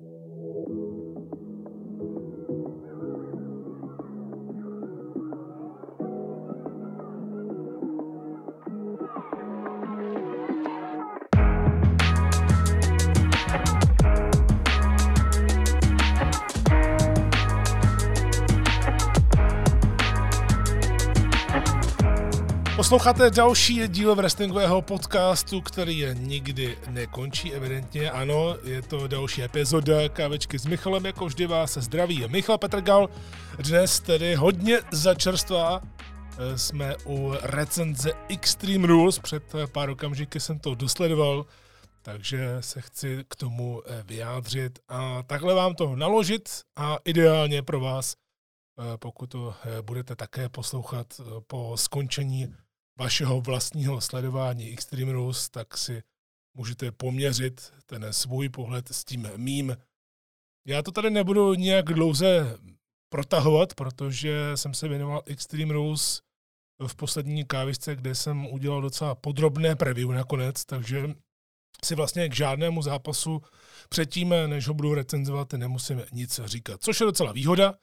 Thank you. Posloucháte další díl wrestlingového podcastu, který je nikdy nekončí, evidentně. Ano, je to další epizoda Kávečky s Michalem, jako vždy vás se zdraví Michal Petrgal. Dnes tedy hodně začerstvá. Eh, jsme u recenze Extreme Rules, před pár okamžiky jsem to dosledoval, takže se chci k tomu eh, vyjádřit a takhle vám to naložit a ideálně pro vás eh, pokud to budete také poslouchat po skončení vašeho vlastního sledování Extreme Rules, tak si můžete poměřit ten svůj pohled s tím mým. Já to tady nebudu nějak dlouze protahovat, protože jsem se věnoval Extreme Rules v poslední kávisce, kde jsem udělal docela podrobné preview nakonec, takže si vlastně k žádnému zápasu předtím, než ho budu recenzovat, nemusím nic říkat. Což je docela výhoda,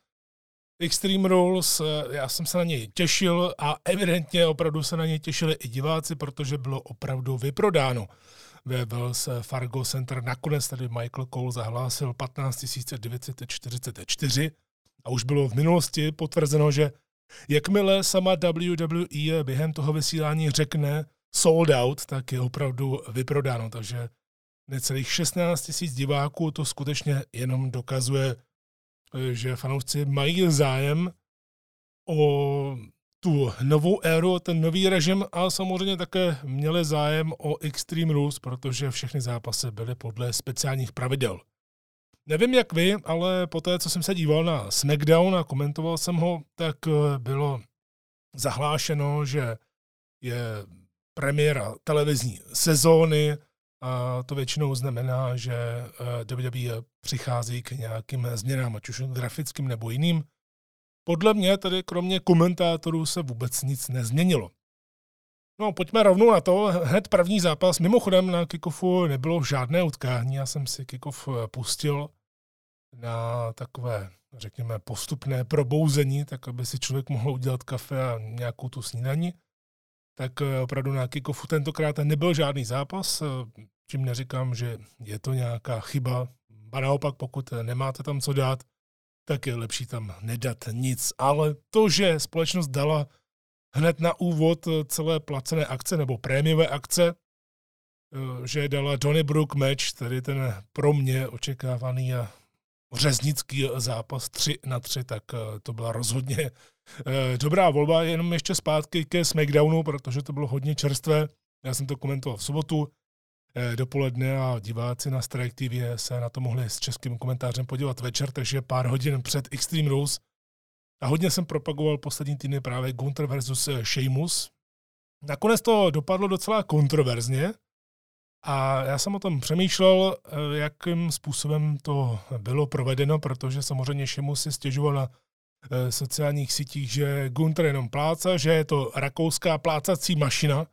Extreme Rules, eh, já jsem se na něj těšil a evidentně opravdu se na něj těšili i diváci, protože bylo opravdu vyprodáno. Ve Wells Fargo Center nakonec tady Michael Cole zahlásil 15 944 a už bylo v minulosti potvrzeno, že jakmile sama WWE během toho vysílání řekne sold out, tak je opravdu vyprodáno. Takže necelých 16 000 diváků to skutečně jenom dokazuje že fanoušci mají zájem o tu novou éru, ten nový režim a samozřejmě také měli zájem o Extreme Rules, protože všechny zápasy byly podle speciálních pravidel. Nevím jak vy, ale po té, co jsem se díval na SmackDown a komentoval jsem ho, tak eh, bylo zahlášeno, že je premiéra televizní sezóny, a to většinou znamená, že eh, WWE přichází k nějakým změnám, ať už grafickým nebo jiným. Podle mě tedy kromě komentátorů se vůbec nic nezměnilo. No, pojďme rovnou na to. Hned první zápas. Mimochodem na kickofu nebylo žádné utkání. Já jsem si kickoff eh, pustil na takové, řekněme, postupné probouzení, tak aby si člověk mohl udělat kafe a nějakou tu snídaní tak eh, opravdu na kickofu tentokrát nebyl žádný zápas, eh, čím neříkám, že je to nějaká chyba, a naopak pokud nemáte tam co dát, tak je lepší tam nedat nic. Ale to, že společnost dala hned na úvod eh, celé placené akce nebo prémiové akce, že dala Brook match, tedy ten pro mě očekávaný a řeznický zápas 3 na 3, tak to byla rozhodně Eh, dobrá volba, jenom ještě zpátky ke SmackDownu, protože to bylo hodně čerstvé. Já jsem to komentoval v sobotu eh, dopoledne a diváci na Strike TV se na to mohli s českým komentářem podívat večer, takže pár hodin před Extreme Rules. A hodně jsem propagoval poslední týdny právě Gunther versus eh, Sheamus. Nakonec to dopadlo docela kontroverzně a já jsem o tom přemýšlel, jakým způsobem to bylo provedeno, protože samozřejmě Sheamus si stěžoval na Eh, sociálních sítích, že Gunter jenom pláca, že je to rakouská plácací mašina,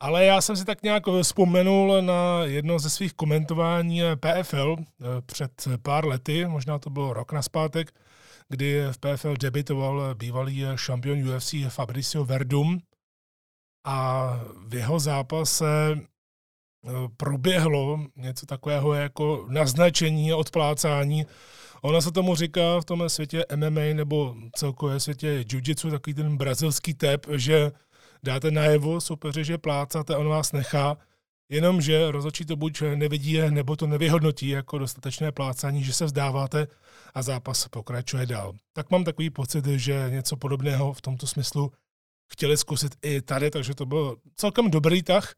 ale já jsem si tak nějak vzpomenul na jedno ze svých komentování PFL eh, před pár lety, možná to bylo rok na zpátek, kdy v PFL debitoval bývalý šampion UFC Fabricio Verdum. A v jeho zápase eh, proběhlo něco takového jako naznačení, odplácání Ona se tomu říká v tomhle světě MMA nebo celkově světě jiu-jitsu takový ten brazilský tep, že dáte najevo soupeře, že plácáte a on vás nechá, jenomže rozhodčí to buď nevidí, nebo to nevyhodnotí jako dostatečné plácání, že se vzdáváte a zápas pokračuje dál. Tak mám takový pocit, že něco podobného v tomto smyslu chtěli zkusit i tady, takže to byl celkem dobrý tah.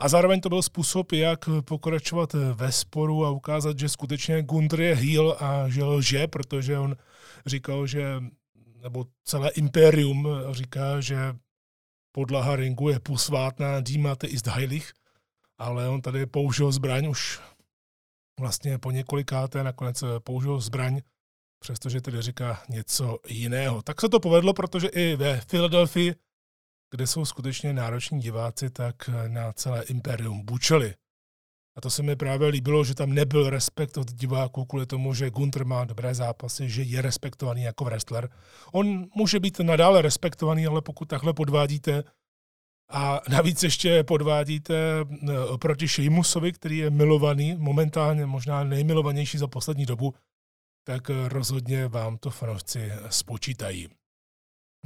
A zároveň to byl způsob, jak pokračovat ve sporu a ukázat, že skutečně Gunther je heel a že lže, protože on říkal, že, nebo celé impérium říká, že podlaha ringu je posvátná, dímáte ist heilig, ale on tady použil zbraň už vlastně po několikáté, nakonec použil zbraň, přestože tedy říká něco jiného. Tak se to povedlo, protože i ve Filadelfii kde jsou skutečně nároční diváci, tak na celé imperium bučeli. A to se mi právě líbilo, že tam nebyl respekt od diváků kvůli tomu, že Gunter má dobré zápasy, že je respektovaný jako wrestler. On může být nadále respektovaný, ale pokud takhle podvádíte a navíc ještě podvádíte eh, proti Sheamusovi, který je milovaný, momentálně možná nejmilovanější za poslední dobu, tak eh, rozhodně vám to fanoušci spočítají.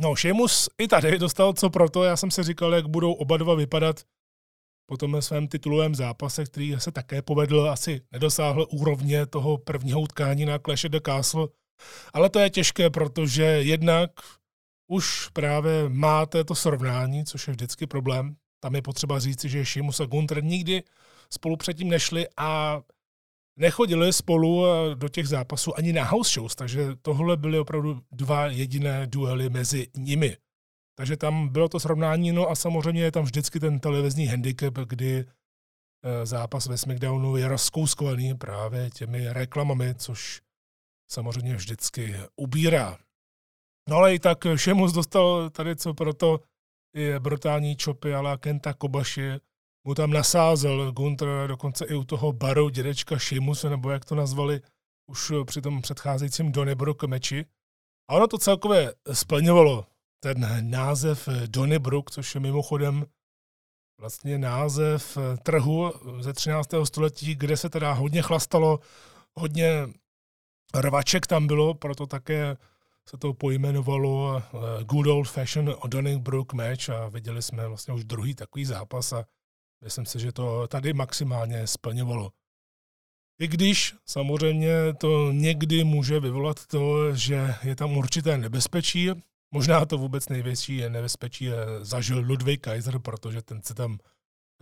No, Sheamus i tady dostal co proto, já jsem si říkal, jak budou oba dva vypadat po tom svém titulovém zápase, který se také povedl, asi nedosáhl úrovně toho prvního utkání na Clash of the Castle, ale to je těžké, protože jednak už právě máte to srovnání, což je vždycky problém. Tam je potřeba říci, že Šimus a Gunter nikdy spolu předtím nešli a nechodili spolu do těch zápasů ani na house shows, takže tohle byly opravdu dva jediné duely mezi nimi. Takže tam bylo to srovnání, no a samozřejmě je tam vždycky ten televizní handicap, kdy eh, zápas ve SmackDownu je rozkouskovaný právě těmi reklamami, což samozřejmě vždycky ubírá. No ale i tak Šemus dostal tady co proto je brutální čopy, ale Kenta Kobashi mu tam nasázel Gunter dokonce i u toho baru dědečka Šemus, nebo jak to nazvali už při tom předcházejícím Donnybrook meči. A ono to celkově splňovalo ten název Donnybrook, což je mimochodem vlastně název trhu ze 13. století, kde se teda hodně chlastalo, hodně rvaček tam bylo, proto také se to pojmenovalo eh, Good Old Fashion Donnybrook Match a viděli jsme vlastně už druhý takový zápas a myslím si, že to tady maximálně splňovalo. I když samozřejmě to někdy může vyvolat to, že je tam určité nebezpečí, možná to vůbec největší nebezpečí zažil Ludwig Kaiser, protože ten se tam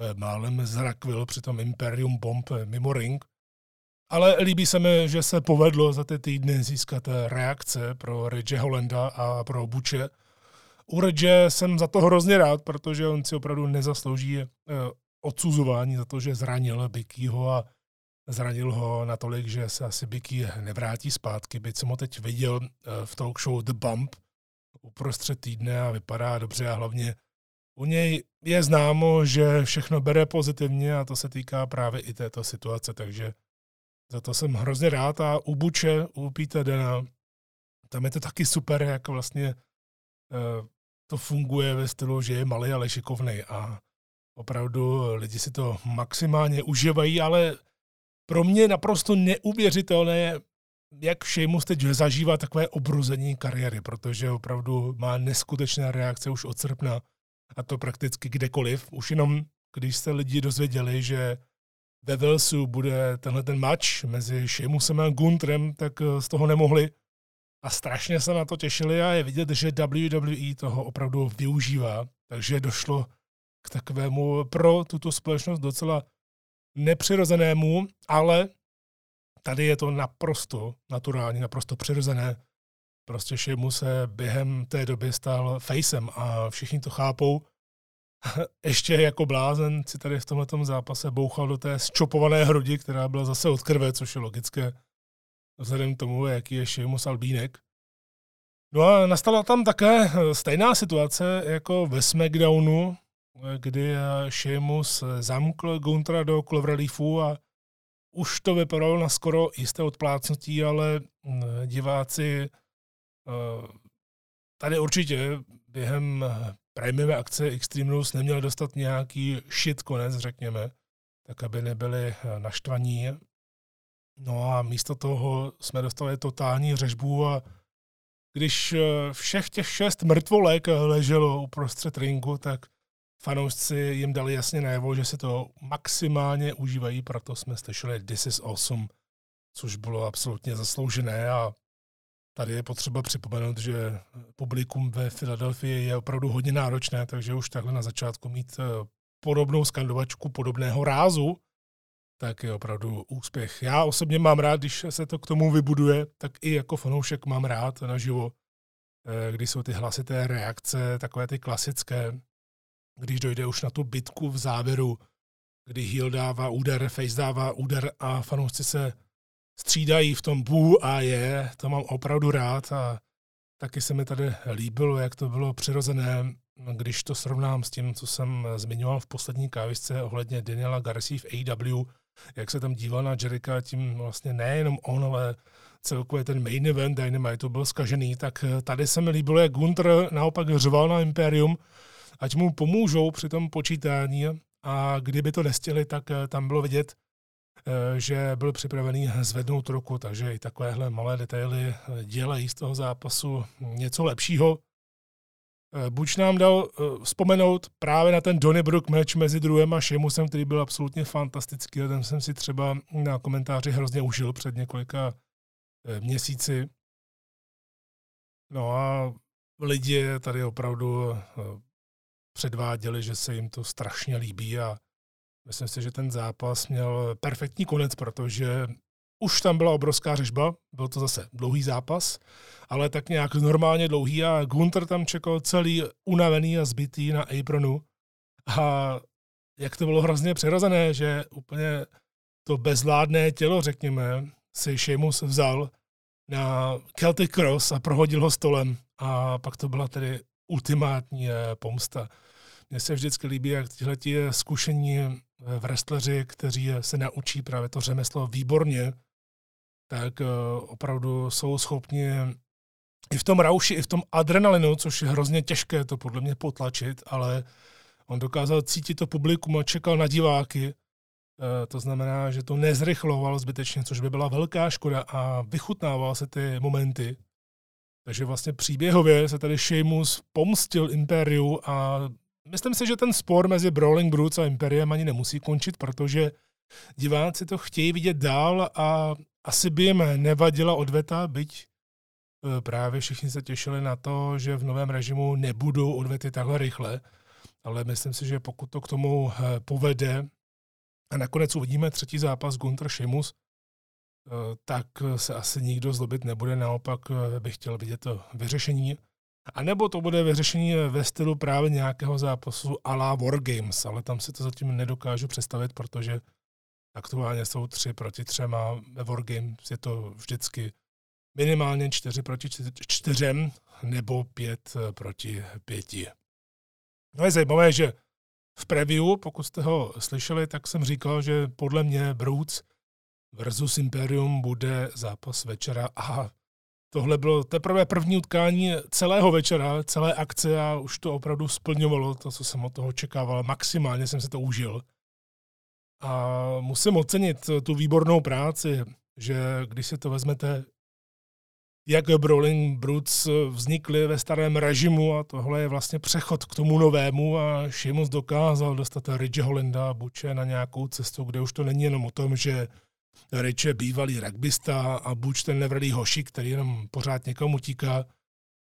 eh, málem zrakvil při tom Imperium Bomb eh, mimo ring – ale líbí se mi, že se povedlo za ty týdny získat reakce pro Ridge Hollanda a pro Buče. U Ridge jsem za to hrozně rád, protože on si opravdu nezaslouží eh, odsuzování za to, že zranil Bikyho a zranil ho natolik, že se asi Biky nevrátí zpátky, byť jsem ho teď viděl eh, v talk show The Bump uprostřed týdne a vypadá dobře a hlavně u něj je známo, že všechno bere pozitivně a to se týká právě i této situace, takže za to jsem hrozně rád. A u Buče, u Pete Dena, tam je to taky super, jak vlastně uh, to funguje ve stylu, že je malý, ale šikovný a opravdu lidi si to maximálně užívají, ale pro mě je naprosto neuvěřitelné, jak Sheamus teď zažívá takové obruzení kariéry, protože opravdu má neskutečné reakce už od srpna a to prakticky kdekoliv. Už jenom, když se lidi dozvěděli, že ve Walesu bude tenhle ten match mezi Sheamusem a Guntrem, tak eh, z toho nemohli. A strašně se na to těšili a je vidět, že WWE toho opravdu využívá. Takže došlo k takovému pro tuto společnost docela nepřirozenému, ale tady je to naprosto naturální, naprosto přirozené. Prostě Sheamus se během té doby stal facem a všichni to chápou ještě jako blázen si tady v tomto zápase bouchal do té zčopované hrudi, která byla zase od krve, což je logické vzhledem k tomu, jaký je Sheamus Albínek. No a nastala tam také stejná situace jako ve SmackDownu, kdy Sheamus zamkl Guntra do Cloverleafu a už to vypadalo na skoro jisté odplácnutí, ale mm, diváci eh, tady určitě během prémiové akce Extreme Rules neměl dostat nějaký shit konec, řekněme, tak aby nebyli eh, naštvaní. No a místo toho jsme dostali totální řežbu a když eh, všech těch šest mrtvolek leželo uprostřed ringu, tak fanoušci jim dali jasně najevo, že si to maximálně užívají, proto jsme slyšeli This is awesome, což bylo absolutně zasloužené a Tady je potřeba připomenout, že publikum ve Filadelfii je opravdu hodně náročné, takže už takhle na začátku mít eh, podobnou skandovačku podobného rázu, tak je opravdu úspěch. Já osobně mám rád, když se to k tomu vybuduje, tak i jako fanoušek mám rád naživo, eh, když jsou ty hlasité reakce, takové ty klasické, když dojde už na tu bitku v závěru, kdy heel dává úder, face dává úder a fanoušci se střídají v tom bů a je, to mám opravdu rád a taky se mi tady líbilo, jak to bylo přirozené, když to srovnám s tím, co jsem zmiňoval v poslední kávisce ohledně Daniela Garcia v AW, jak se tam díval na Jerika, tím vlastně nejenom on, ale celkově ten main event Dynamite byl skažený, tak tady se mi líbilo, jak Gunter naopak řval na Imperium, ať mu pomůžou při tom počítání a kdyby to nestihli, tak eh, tam bylo vidět, eh, že byl připravený zvednout ruku, takže i takovéhle malé detaily dělají z toho zápasu něco lepšího. Buď nám dal vzpomenout právě na ten Donnybrook match mezi druhým a Sheamusem, který byl absolutně fantastický a ten jsem si třeba na komentáři hrozně užil před několika Eh, měsíci. No a lidi tady opravdu eh, předváděli, že se jim to strašně líbí a myslím si, že ten zápas měl perfektní konec, protože už tam byla obrovská řežba, byl to zase dlouhý zápas, ale tak nějak normálně dlouhý a Gunter tam čekal celý unavený a zbytý na apronu a jak to bylo hrozně přirozené, že úplně to bezvládné tělo, řekněme, si Sheamus vzal na Celtic Cross a prohodil ho stolem. A pak to byla tedy ultimátní eh, pomsta. Mně se vždycky líbí, jak tihleti zkušení eh, wrestleri, kteří se naučí právě to řemeslo výborně, tak eh, opravdu jsou schopni i v tom rauši, i v tom adrenalinu, což je hrozně těžké to podle mě potlačit, ale on dokázal cítit to publikum a čekal na diváky Eh, to znamená, že to nezrychloval zbytečně, což by byla velká škoda a vychutnával se ty momenty. Takže vlastně příběhově se tady Sheamus pomstil Imperiu a myslím si, že ten spor mezi Brawling Brutes a Imperium ani nemusí končit, protože diváci to chtějí vidět dál a asi by jim nevadila odveta, byť eh, právě všichni se těšili na to, že v novém režimu nebudou odvety takhle rychle, ale myslím si, že pokud to k tomu eh, povede, a nakonec uvidíme třetí zápas Gunter Sheamus, tak se asi nikdo zlobit nebude, naopak eh, bych chtěl vidět to vyřešení. A nebo to bude vyřešení ve stylu právě nějakého zápasu a la Wargames, ale tam si to zatím nedokážu představit, protože aktuálně jsou tři proti třem a ve Wargames je to vždycky minimálně čtyři proti čtyřem nebo pět eh, proti pěti. No je zajímavé, že v preview, pokud jste ho slyšeli, tak jsem říkal, že podle mě Broods versus Imperium bude zápas večera a tohle bylo teprve první utkání celého večera, celé akce a už to opravdu splňovalo to, co jsem od toho očekával. Maximálně jsem se to užil. A musím ocenit tu výbornou práci, že když si to vezmete jak Brawling Brutes vznikly ve starém režimu a tohle je vlastně přechod k tomu novému a Sheamus dokázal dostat Ridge Hollanda a Buče na nějakou cestu, kde už to není jenom o tom, že Je bývalý rugbysta a Buč ten nevrlý hoši, který jenom pořád někomu utíká,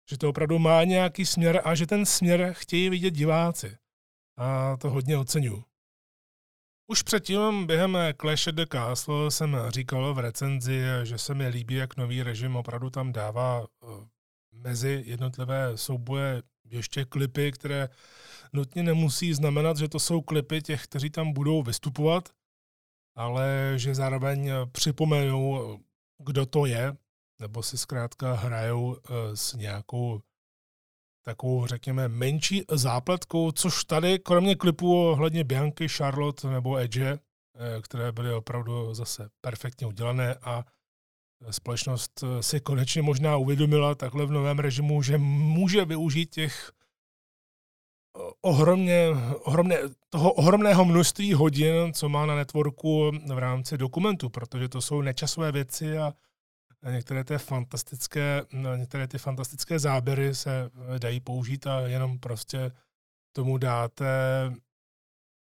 že to opravdu má nějaký směr a že ten směr chtějí vidět diváci. A to hodně oceňuji. Už předtím během Clash of the Castle jsem říkal v recenzi, že se mi líbí, jak nový režim opravdu tam dává eh, mezi jednotlivé souboje ještě klipy, které nutně nemusí znamenat, že to jsou klipy těch, kteří tam budou vystupovat, ale že zároveň připomenou, kdo to je, nebo si zkrátka hrajou eh, s nějakou takovou, řekněme, menší zápletkou, což tady, kromě klipů ohledně Bianky, Charlotte nebo Edge, eh, které byly opravdu zase perfektně udělané a společnost eh, si konečně možná uvědomila takhle v novém režimu, že může využít těch eh, ohromně, ohromně, toho ohromného množství hodin, co má na networku v rámci dokumentu, protože to jsou nečasové věci a některé ty fantastické, některé ty fantastické záběry se eh, dají použít a jenom prostě tomu dáte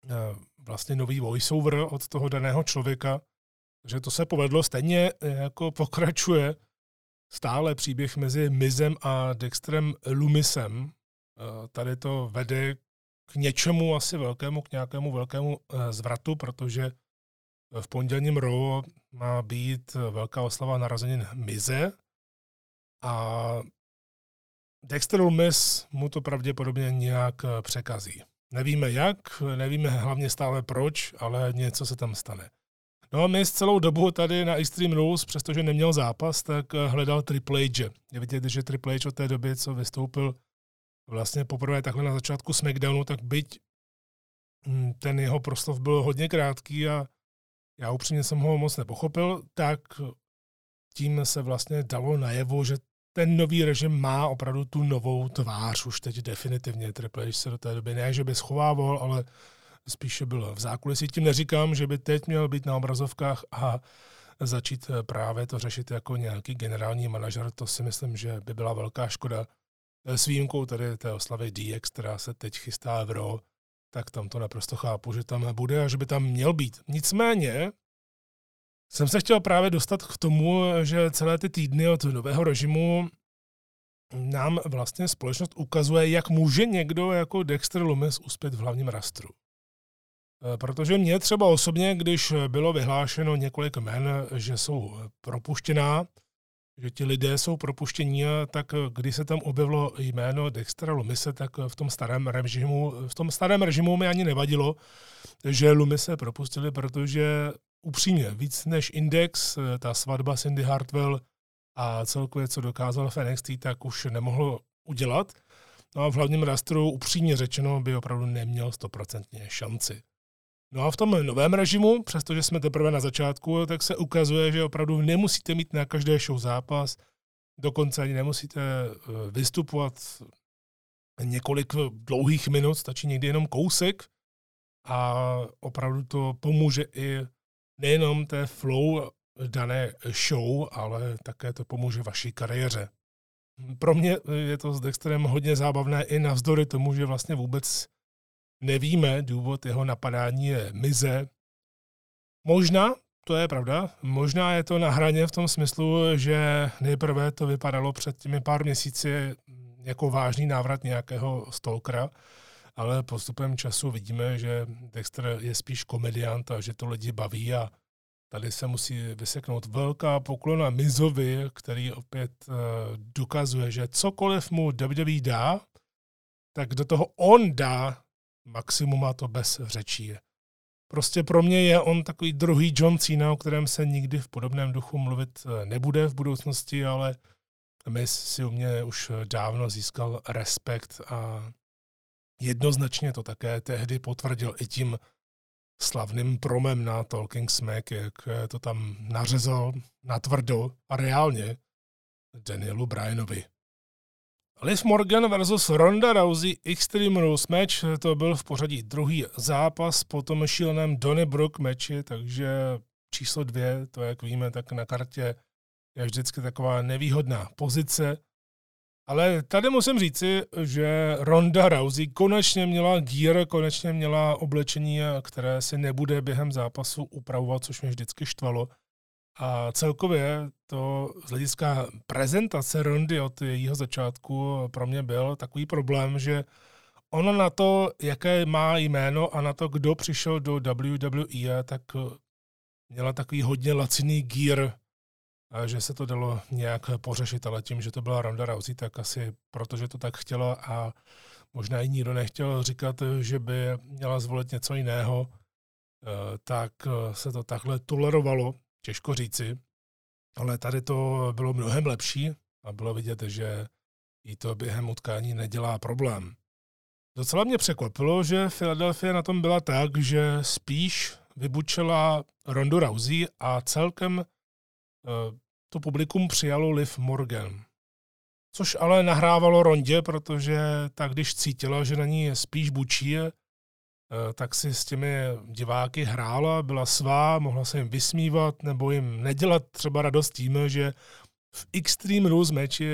eh, vlastně nový voiceover od toho daného člověka. Takže to se povedlo. Stejně eh, jako pokračuje stále příběh mezi Mizem a Dexterem Lumisem. Tady to vede k něčemu asi velkému, k nějakému velkému zvratu, protože v pondělním Raw má být velká oslava narozenin Mize a Dexter Loomis mu to pravděpodobně nějak překazí. Nevíme jak, nevíme hlavně stále proč, ale něco se tam stane. No a Miz celou dobu tady na Extreme Rules, přestože neměl zápas, tak hledal Triple H. Je vidět, že Triple H od té doby, co vystoupil vlastně poprvé takhle na začátku SmackDownu, tak byť hm, ten jeho proslov byl hodně krátký a já upřímně jsem ho moc nepochopil, tak tím se vlastně dalo najevo, že ten nový režim má opravdu tu novou tvář už teď definitivně. Triple H se do té doby ne, že by schovával, ale spíše byl v zákulisí. Tím neříkám, že by teď měl být na obrazovkách a začít právě to řešit jako nějaký generální manažer. To si myslím, že by byla velká škoda. S výjimkou tady té oslavy DX, která se teď chystá v Raw, tak tam to naprosto chápu, že tam bude a že by tam měl být. Nicméně jsem se chtěl právě dostat k tomu, že celé ty týdny od nového režimu nám vlastně společnost ukazuje, jak může někdo jako Dexter Lumis uspět v hlavním rastru. E, protože mě třeba osobně, když bylo vyhlášeno několik men, že jsou propuštěná, že ti lidé jsou propuštění, tak když se tam objevilo jméno Dextera Lumise, tak v tom starém režimu, v tom starém režimu mi ani nevadilo, že Lumise propustili, protože upřímně, víc než Index, ta svatba Cindy Hartwell a celkově, co dokázal v NXT, tak už nemohl udělat. No a v hlavním rastru, upřímně řečeno, by opravdu neměl stoprocentně šanci. No a v tom novém režimu, přestože jsme teprve na začátku, tak se ukazuje, že opravdu nemusíte mít na každé show zápas, dokonce ani nemusíte eh, vystupovat několik dlouhých minut, stačí někdy jenom kousek a opravdu to pomůže i nejenom té flow dané show, ale také to pomůže vaší kariéře. Pro mě je to s Dexterem hodně zábavné i navzdory tomu, že vlastně vůbec nevíme, důvod jeho napadání je mize. Možná, to je pravda, možná je to na hraně v tom smyslu, že nejprve to vypadalo před těmi pár měsíci jako vážný návrat nějakého stalkera, ale postupem času vidíme, že Dexter je spíš komediant a že to lidi baví a tady se musí vyseknout velká poklona Mizovi, který opět uh, dokazuje, že cokoliv mu WWE dá, tak do toho on dá maximum a to bez řečí. Prostě pro mě je on takový druhý John Cena, o kterém se nikdy v podobném duchu mluvit eh, nebude v budoucnosti, ale Miz si u mě už dávno získal respekt a jednoznačně to také tehdy potvrdil i tím slavným promem na Talking Smack, jak to tam nařezal natvrdo a reálně Danielu Bryanovi. Liv Morgan versus Ronda Rousey Extreme Rules match, to byl v pořadí druhý zápas po tom šíleném Donny Brook matchi, takže číslo dvě, to jak víme, tak na kartě je vždycky taková nevýhodná pozice. Ale tady musím říci, že Ronda Rousey konečně měla gear, konečně měla oblečení, které si nebude během zápasu upravovat, což mě vždycky štvalo. A celkově to z hlediska prezentace Rondy od jejího začátku pro mě byl takový problém, že ona na to, jaké má jméno a na to, kdo přišel do WWE, tak měla takový hodně laciný gear, že se to dalo nějak pořešit, ale tím, že to byla Ronda Rousey, tak asi protože to tak chtěla a možná i nikdo nechtěl říkat, že by měla zvolit něco jiného, eh, tak se to takhle tolerovalo těžko říci, ale tady to bylo mnohem lepší a bylo vidět, že jí to během utkání nedělá problém. Docela mě překvapilo, že Philadelphia na tom byla tak, že spíš vybučela Rondu Rousey a celkem uh, to publikum přijalo Liv Morgan. Což ale nahrávalo Rondě, protože tak když cítila, že na ní spíš bučí, tak si s těmi diváky hrála, byla svá, mohla se jim vysmívat nebo jim nedělat třeba radost tím, že v Extreme Rules meči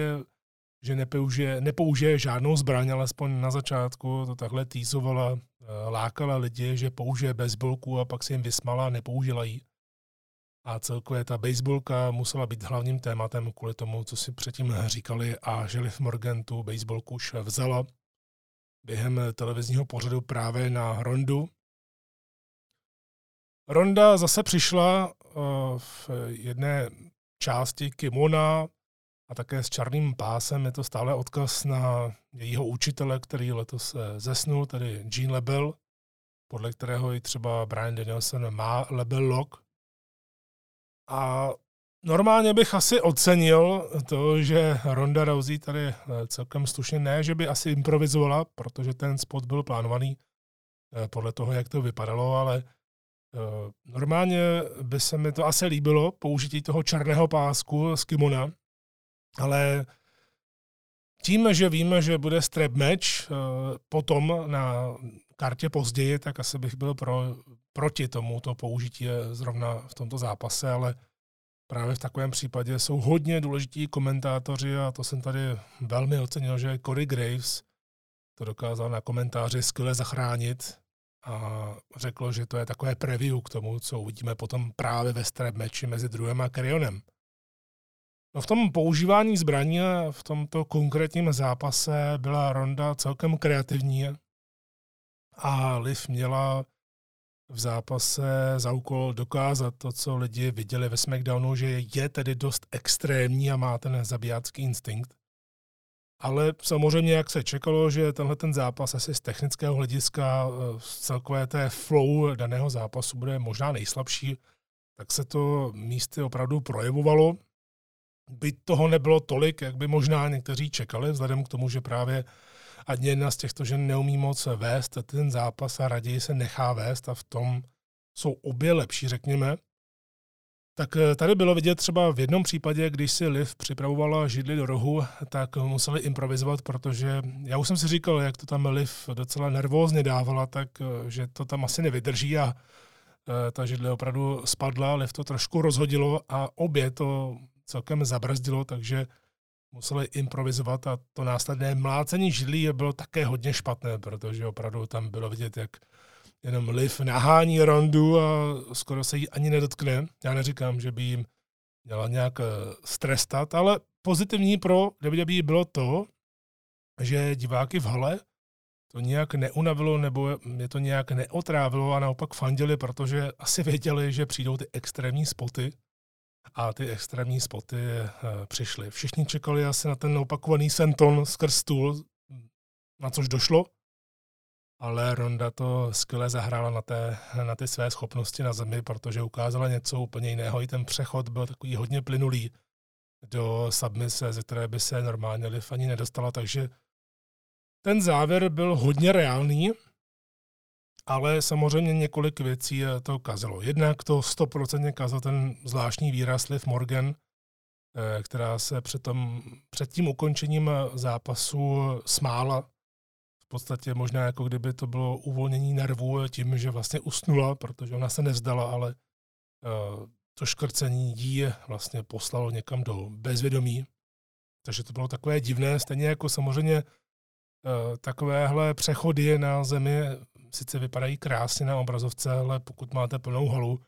že nepoužije, nepoužije žádnou zbraň, alespoň na začátku to takhle týzovala, eh, lákala lidi, že použije baseballku a pak si jim vysmala a nepoužila ji. A celkově ta baseballka musela být hlavním tématem kvůli tomu, co si předtím říkali a že Liv Morgan tu baseballku už vzala během televizního pořadu právě na Rondu. Ronda zase přišla eh, v jedné části kimona a také s černým pásem. Je to stále odkaz na jejího učitele, který letos eh, zesnul, tedy Jean Lebel, podle kterého i třeba Brian Danielson má Lebel lock. A Normálně bych asi ocenil to, že Ronda Rousey tady eh, celkem slušně ne, že by asi improvizovala, protože ten spot byl plánovaný eh, podle toho, jak to vypadalo, ale Normálně by se mi to asi líbilo, použití toho černého pásku z kimona, ale tím, že víme, že bude strap match potom na kartě později, tak asi bych byl pro, proti tomu to použití zrovna v tomto zápase, ale právě v takovém případě jsou hodně důležití komentátoři a to jsem tady velmi ocenil, že Corey Graves to dokázal na komentáři skvěle zachránit a řekl, že to je takové preview k tomu, co uvidíme potom právě ve strap matchi mezi druhým a Karionem. No v tom používání zbraní v tomto konkrétním zápase byla Ronda celkem kreativní a Liv měla v zápase za úkol dokázat to, co lidi viděli ve SmackDownu, že je tedy dost extrémní a má ten zabijácký instinkt. Ale samozřejmě, jak se čekalo, že tenhle ten zápas asi z technického hlediska, eh, z celkové té flow daného zápasu bude možná nejslabší, tak se to místy opravdu projevovalo. Byť toho nebylo tolik, jak by možná někteří čekali, vzhledem k tomu, že právě ať jedna z těchto žen neumí moc vést ten zápas a raději se nechá vést a v tom jsou obě lepší, řekněme. Tak eh, tady bylo vidět třeba v jednom případě, když si Liv připravovala židli do rohu, tak museli improvizovat, protože já už jsem si říkal, jak to tam Liv docela nervózně dávala, tak eh, že to tam asi nevydrží a eh, ta židle opravdu spadla, Liv to trošku rozhodilo a obě to celkem zabrzdilo, takže museli improvizovat a to následné mlácení židlí bylo také hodně špatné, protože opravdu tam bylo vidět, jak jenom Liv nahání rondu a skoro se jí ani nedotkne. Já neříkám, že by jim měla nějak eh, strestat, ale pozitivní pro WWE bylo to, že diváky v hale to nějak neunavilo nebo je to nějak neotrávilo a naopak fandili, protože asi věděli, že přijdou ty extrémní spoty a ty extrémní spoty e, přišly. Všichni čekali asi na ten opakovaný senton skrz stůl, na což došlo, ale Ronda to skvěle zahrála na, té, na ty své schopnosti na zemi, protože ukázala něco úplně jiného. I ten přechod byl takový hodně plynulý do submise, ze které by se normálně Liv ani nedostala, takže ten závěr byl hodně reálný, ale samozřejmě několik věcí to kazilo. Jednak to 100% kazal ten zvláštní výraz Liv Morgan, eh, která se před, tom, před tím ukončením zápasu smála podstatě možná jako kdyby to bylo uvolnění nervů tím, že vlastně usnula, protože ona se nevzdala, ale uh, to škrcení jí vlastně poslalo někam do bezvědomí. Takže to bylo takové divné, stejně jako samozřejmě uh, takovéhle přechody na zemi sice vypadají krásně na obrazovce, ale pokud máte plnou halu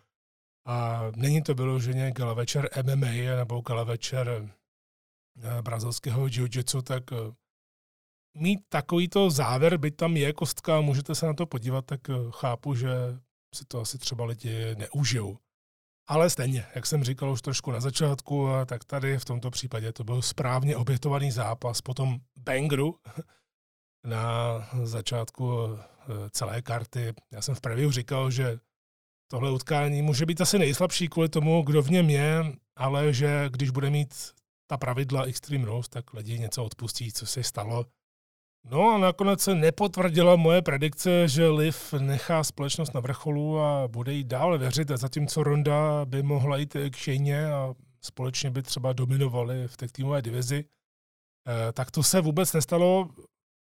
a není to vyloženě gala večer MMA nebo gala večer uh, brazilského jiu-jitsu, tak mít takovýto závěr, byť tam je kostka, můžete se na to podívat, tak eh, chápu, že si to asi třeba lidi neužijou. Ale stejně, jak jsem říkal už trošku na začátku, tak tady v tomto případě to byl správně obětovaný zápas po tom bangru na začátku eh, celé karty. Já jsem v preview říkal, že tohle utkání může být asi nejslabší kvůli tomu, kdo v něm je, ale že když bude mít ta pravidla Extreme Rules, tak lidi něco odpustí, co se stalo. No a nakonec se nepotvrdila moje predikce, že Liv nechá společnost na vrcholu a bude jí dál věřit, zatímco Ronda by mohla jít k Shane a společně by třeba dominovali v té týmové divizi. E, tak to se vůbec nestalo.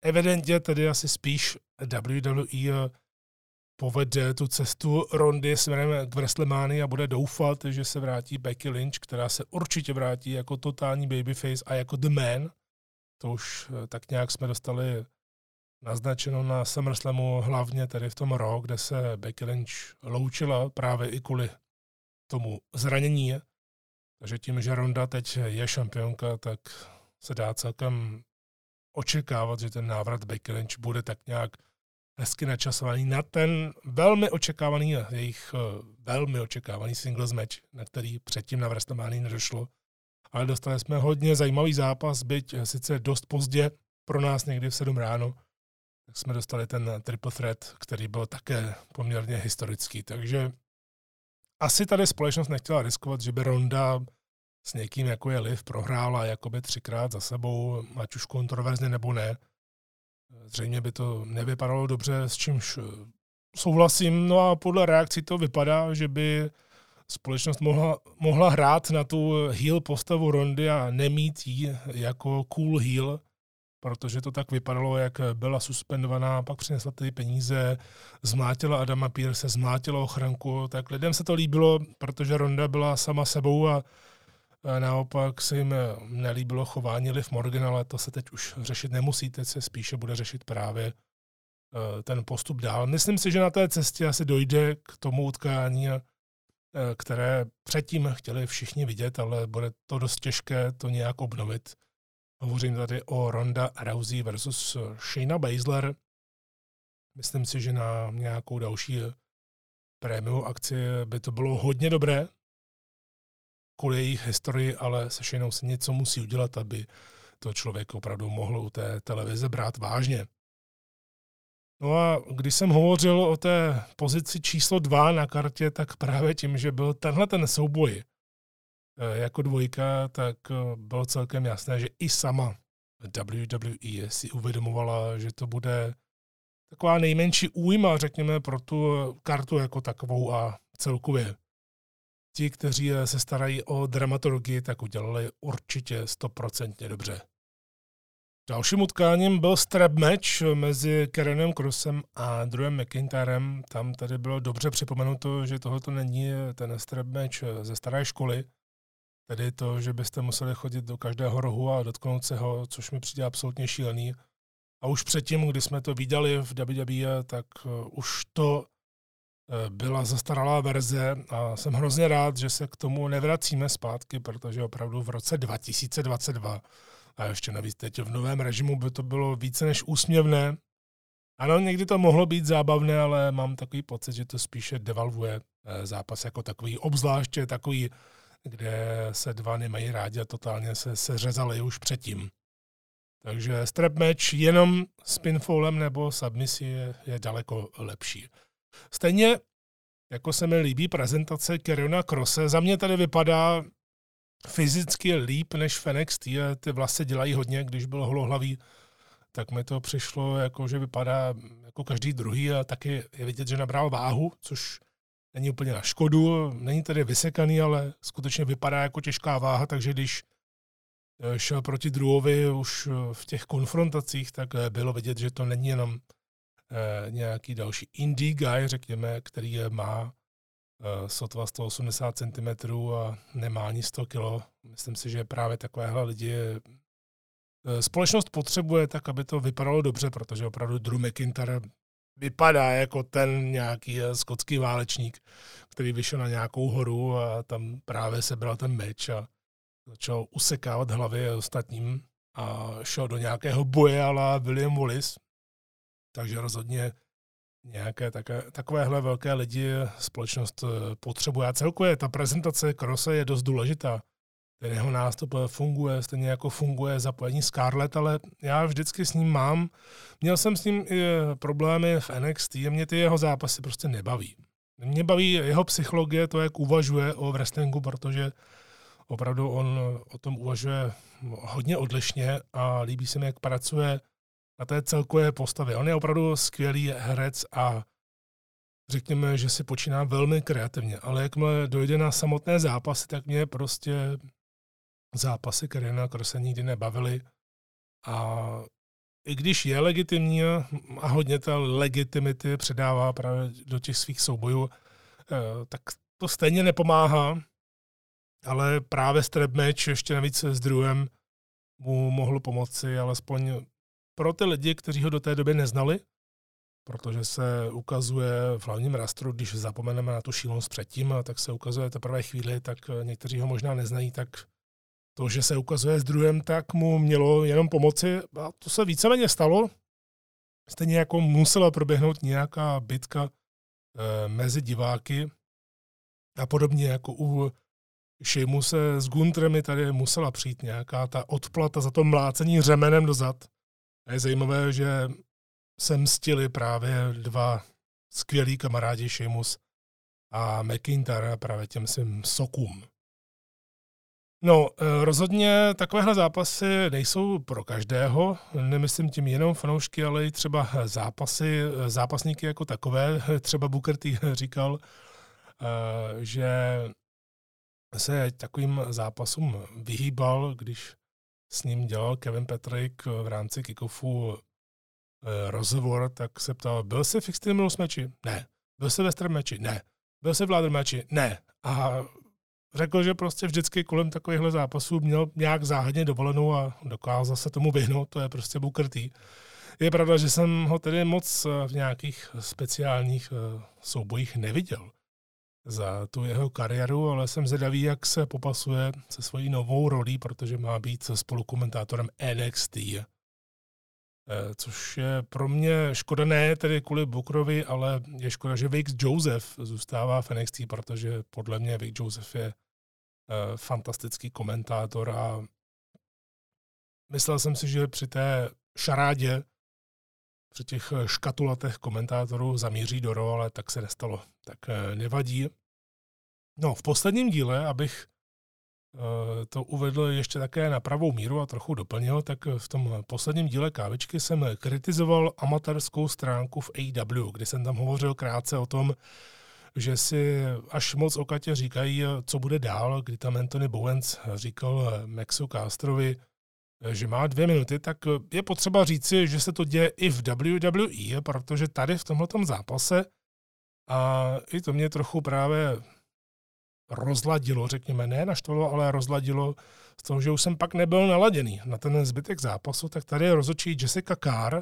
Evidentně tedy asi spíš WWE povede tu cestu Rondy směrem k WrestleManii a bude doufat, že se vrátí Becky Lynch, která se určitě vrátí jako totální babyface a jako The Man – to už eh, tak nějak jsme dostali naznačeno na SummerSlamu, hlavně tady v tom rok, kde se Becky Lynch loučila právě i kvůli tomu zranění. Takže tím, že Ronda teď je šampionka, tak se dá celkem očekávat, že ten návrat Becky Lynch bude tak nějak hezky načasovaný na ten velmi očekávaný, jejich eh, velmi očekávaný singles match, na který předtím na WrestleMania nedošlo ale dostali jsme hodně zajímavý zápas, byť eh, sice dost pozdě, pro nás někdy v 7 ráno, tak jsme dostali ten triple threat, který byl také poměrně historický. Takže asi tady společnost nechtěla riskovat, že by Ronda s někým, jako je Liv, prohrála jakoby třikrát za sebou, ať už kontroverzně nebo ne. Zřejmě by to nevypadalo dobře, s čímž eh, souhlasím, no a podle reakcí to vypadá, že by společnost mohla, mohla hrát na tu heel postavu Rondy a nemít ji jako cool heel, protože to tak vypadalo, jak byla suspendovaná, pak přinesla ty peníze, zmátila Adama Pierce, zmátila ochranku, tak lidem se to líbilo, protože Ronda byla sama sebou a naopak se jim nelíbilo chování Liv Morgan, ale to se teď už řešit nemusí, teď se spíše bude řešit právě eh, ten postup dál. Myslím si, že na té cestě asi dojde k tomu utkání, eh, které předtím chtěli všichni vidět, ale bude to dost těžké to nějak obnovit. Hovořím tady o Ronda Rousey versus Shayna Baszler. Myslím si, že na nějakou další prémiovou akci by to bylo hodně dobré, kvůli jejich historii, ale se Shaynou se něco musí udělat, aby to člověk opravdu mohl u té televize brát vážně. No a když jsem hovořil o té pozici číslo dva na kartě, tak právě tím, že byl tenhle ten souboj Eh, jako dvojka, tak eh, bylo celkem jasné, že i sama WWE si uvědomovala, že to bude taková nejmenší újma, řekněme, pro tu kartu jako takovou a celkově. Ti, kteří eh, se starají o dramaturgii, tak udělali určitě stoprocentně dobře. Dalším utkáním byl strap match mezi Karenem Crossem a Drewem McIntyrem. Tam tady bylo dobře připomenuto, že tohoto není ten strap match ze staré školy, Tedy to, že byste museli chodit do každého rohu a dotknout se ho, což mi přijde absolutně šílený. A už předtím, kdy jsme to viděli v WWE, tak už to byla zastaralá verze a jsem hrozně rád, že se k tomu nevracíme zpátky, protože opravdu v roce 2022 a ještě navíc teď v novém režimu by to bylo více než úsměvné. Ano, někdy to mohlo být zábavné, ale mám takový pocit, že to spíše devalvuje eh, zápas jako takový, obzvláště takový kde se dva nemají rádi a totálně se seřezali už předtím. Takže strap match jenom s pinfallem nebo submisi je, je daleko lepší. Stejně jako se mi líbí prezentace Keriona Krose, za mě tady vypadá fyzicky líp než Fenex. Ty, ty vlasy dělají hodně, když byl holohlavý, tak mi to přišlo, jako, že vypadá jako každý druhý a taky je vidět, že nabral váhu, což není úplně na škodu, není tedy vysekaný, ale skutečně vypadá jako těžká váha, takže když eh, šel proti druhovi už eh, v těch konfrontacích, tak eh, bylo vidět, že to není jenom nějaký další indie guy, řekněme, který má sotva 180 cm a nemá ani 100 kg. Myslím si, že právě takovéhle lidi společnost potřebuje tak, aby to vypadalo dobře, protože opravdu Drew McIntyre vypadá jako ten nějaký eh, skotský válečník, který vyšel na nějakou horu a tam právě sebral ten meč a začal usekávat hlavy ostatním a šel do nějakého boje ala William Wallace. Takže rozhodně nějaké také, takovéhle velké lidi společnost eh, potřebuje. A celkově ta prezentace Krose je dost důležitá ten jeho nástup funguje, stejně jako funguje zapojení Scarlett, ale já vždycky s ním mám, měl jsem s ním i problémy v NXT mě ty jeho zápasy prostě nebaví. Mě baví jeho psychologie, to, jak uvažuje o wrestlingu, protože opravdu on o tom uvažuje hodně odlišně a líbí se mi, jak pracuje na té celkové postavě. On je opravdu skvělý herec a řekněme, že si počíná velmi kreativně, ale jakmile dojde na samotné zápasy, tak mě prostě zápasy Karina Krose nikdy nebavily. A i když je legitimní a hodně ta legitimity předává právě do těch svých soubojů, eh, tak to stejně nepomáhá, ale právě strap match ještě navíc s druhém mu mohlo pomoci, alespoň pro ty lidi, kteří ho do té doby neznali, protože se ukazuje v hlavním rastru, když zapomeneme na tu šílenost předtím, tak se ukazuje teprve chvíli, tak někteří ho možná neznají, tak to, že se ukazuje s druhém, tak mu mělo jenom pomoci a to se víceméně stalo. Stejně jako musela proběhnout nějaká bitka e, mezi diváky a podobně jako u se s Guntremi tady musela přijít nějaká ta odplata za to mlácení řemenem dozad. A je zajímavé, že se mstili právě dva skvělí kamarádi Sheamus a McIntyre právě těm svým sokům. No, eh, rozhodně takovéhle zápasy nejsou pro každého. Nemyslím tím jenom fanoušky, ale i třeba zápasy, zápasníky jako takové. Třeba Booker T říkal, eh, že se takovým zápasům vyhýbal, když s ním dělal Kevin Patrick v rámci kickoffu eh, rozhovor, tak se ptal, byl jsi v Extreme Rules meči? Ne. Byl jsi ve Strem meči? Ne. Byl jsi v Ladder meči? Ne. A řekl, že prostě vždycky kolem takovýchhle zápasů měl nějak záhadně dovolenou a dokázal se tomu vyhnout, to je prostě T. Je pravda, že jsem ho tedy moc v nějakých speciálních eh, soubojích neviděl za tu jeho kariéru, ale jsem zvědavý, jak se popasuje se svojí novou rolí, protože má být spolukomentátorem NXT. Eh, což je pro mě škoda ne tedy kvůli Bookerovi, ale je škoda, že Vic Joseph zůstává v NXT, protože podle mě Vic Joseph je eh, fantastický komentátor a myslel jsem si, že při té šarádě při těch eh, škatulatech komentátorů zamíří do role, tak se nestalo. Tak eh, nevadí. No, v posledním díle, abych eh, to uvedl ještě také na pravou míru a trochu doplnil, tak v tom posledním díle kávičky jsem kritizoval amatérskou stránku v AW, kdy jsem tam hovořil krátce o tom, že si až moc okatě říkají, co bude dál, kdy tam Anthony Bowens říkal Maxu Castrovi, že má dvě minuty, tak je potřeba říci, že se to děje i v WWE, protože tady v tomhle zápase a i to mě trochu právě rozladilo, řekněme, ne naštvalo, ale rozladilo z toho, že už jsem pak nebyl naladěný na ten zbytek zápasu, tak tady rozhodčí Jessica Carr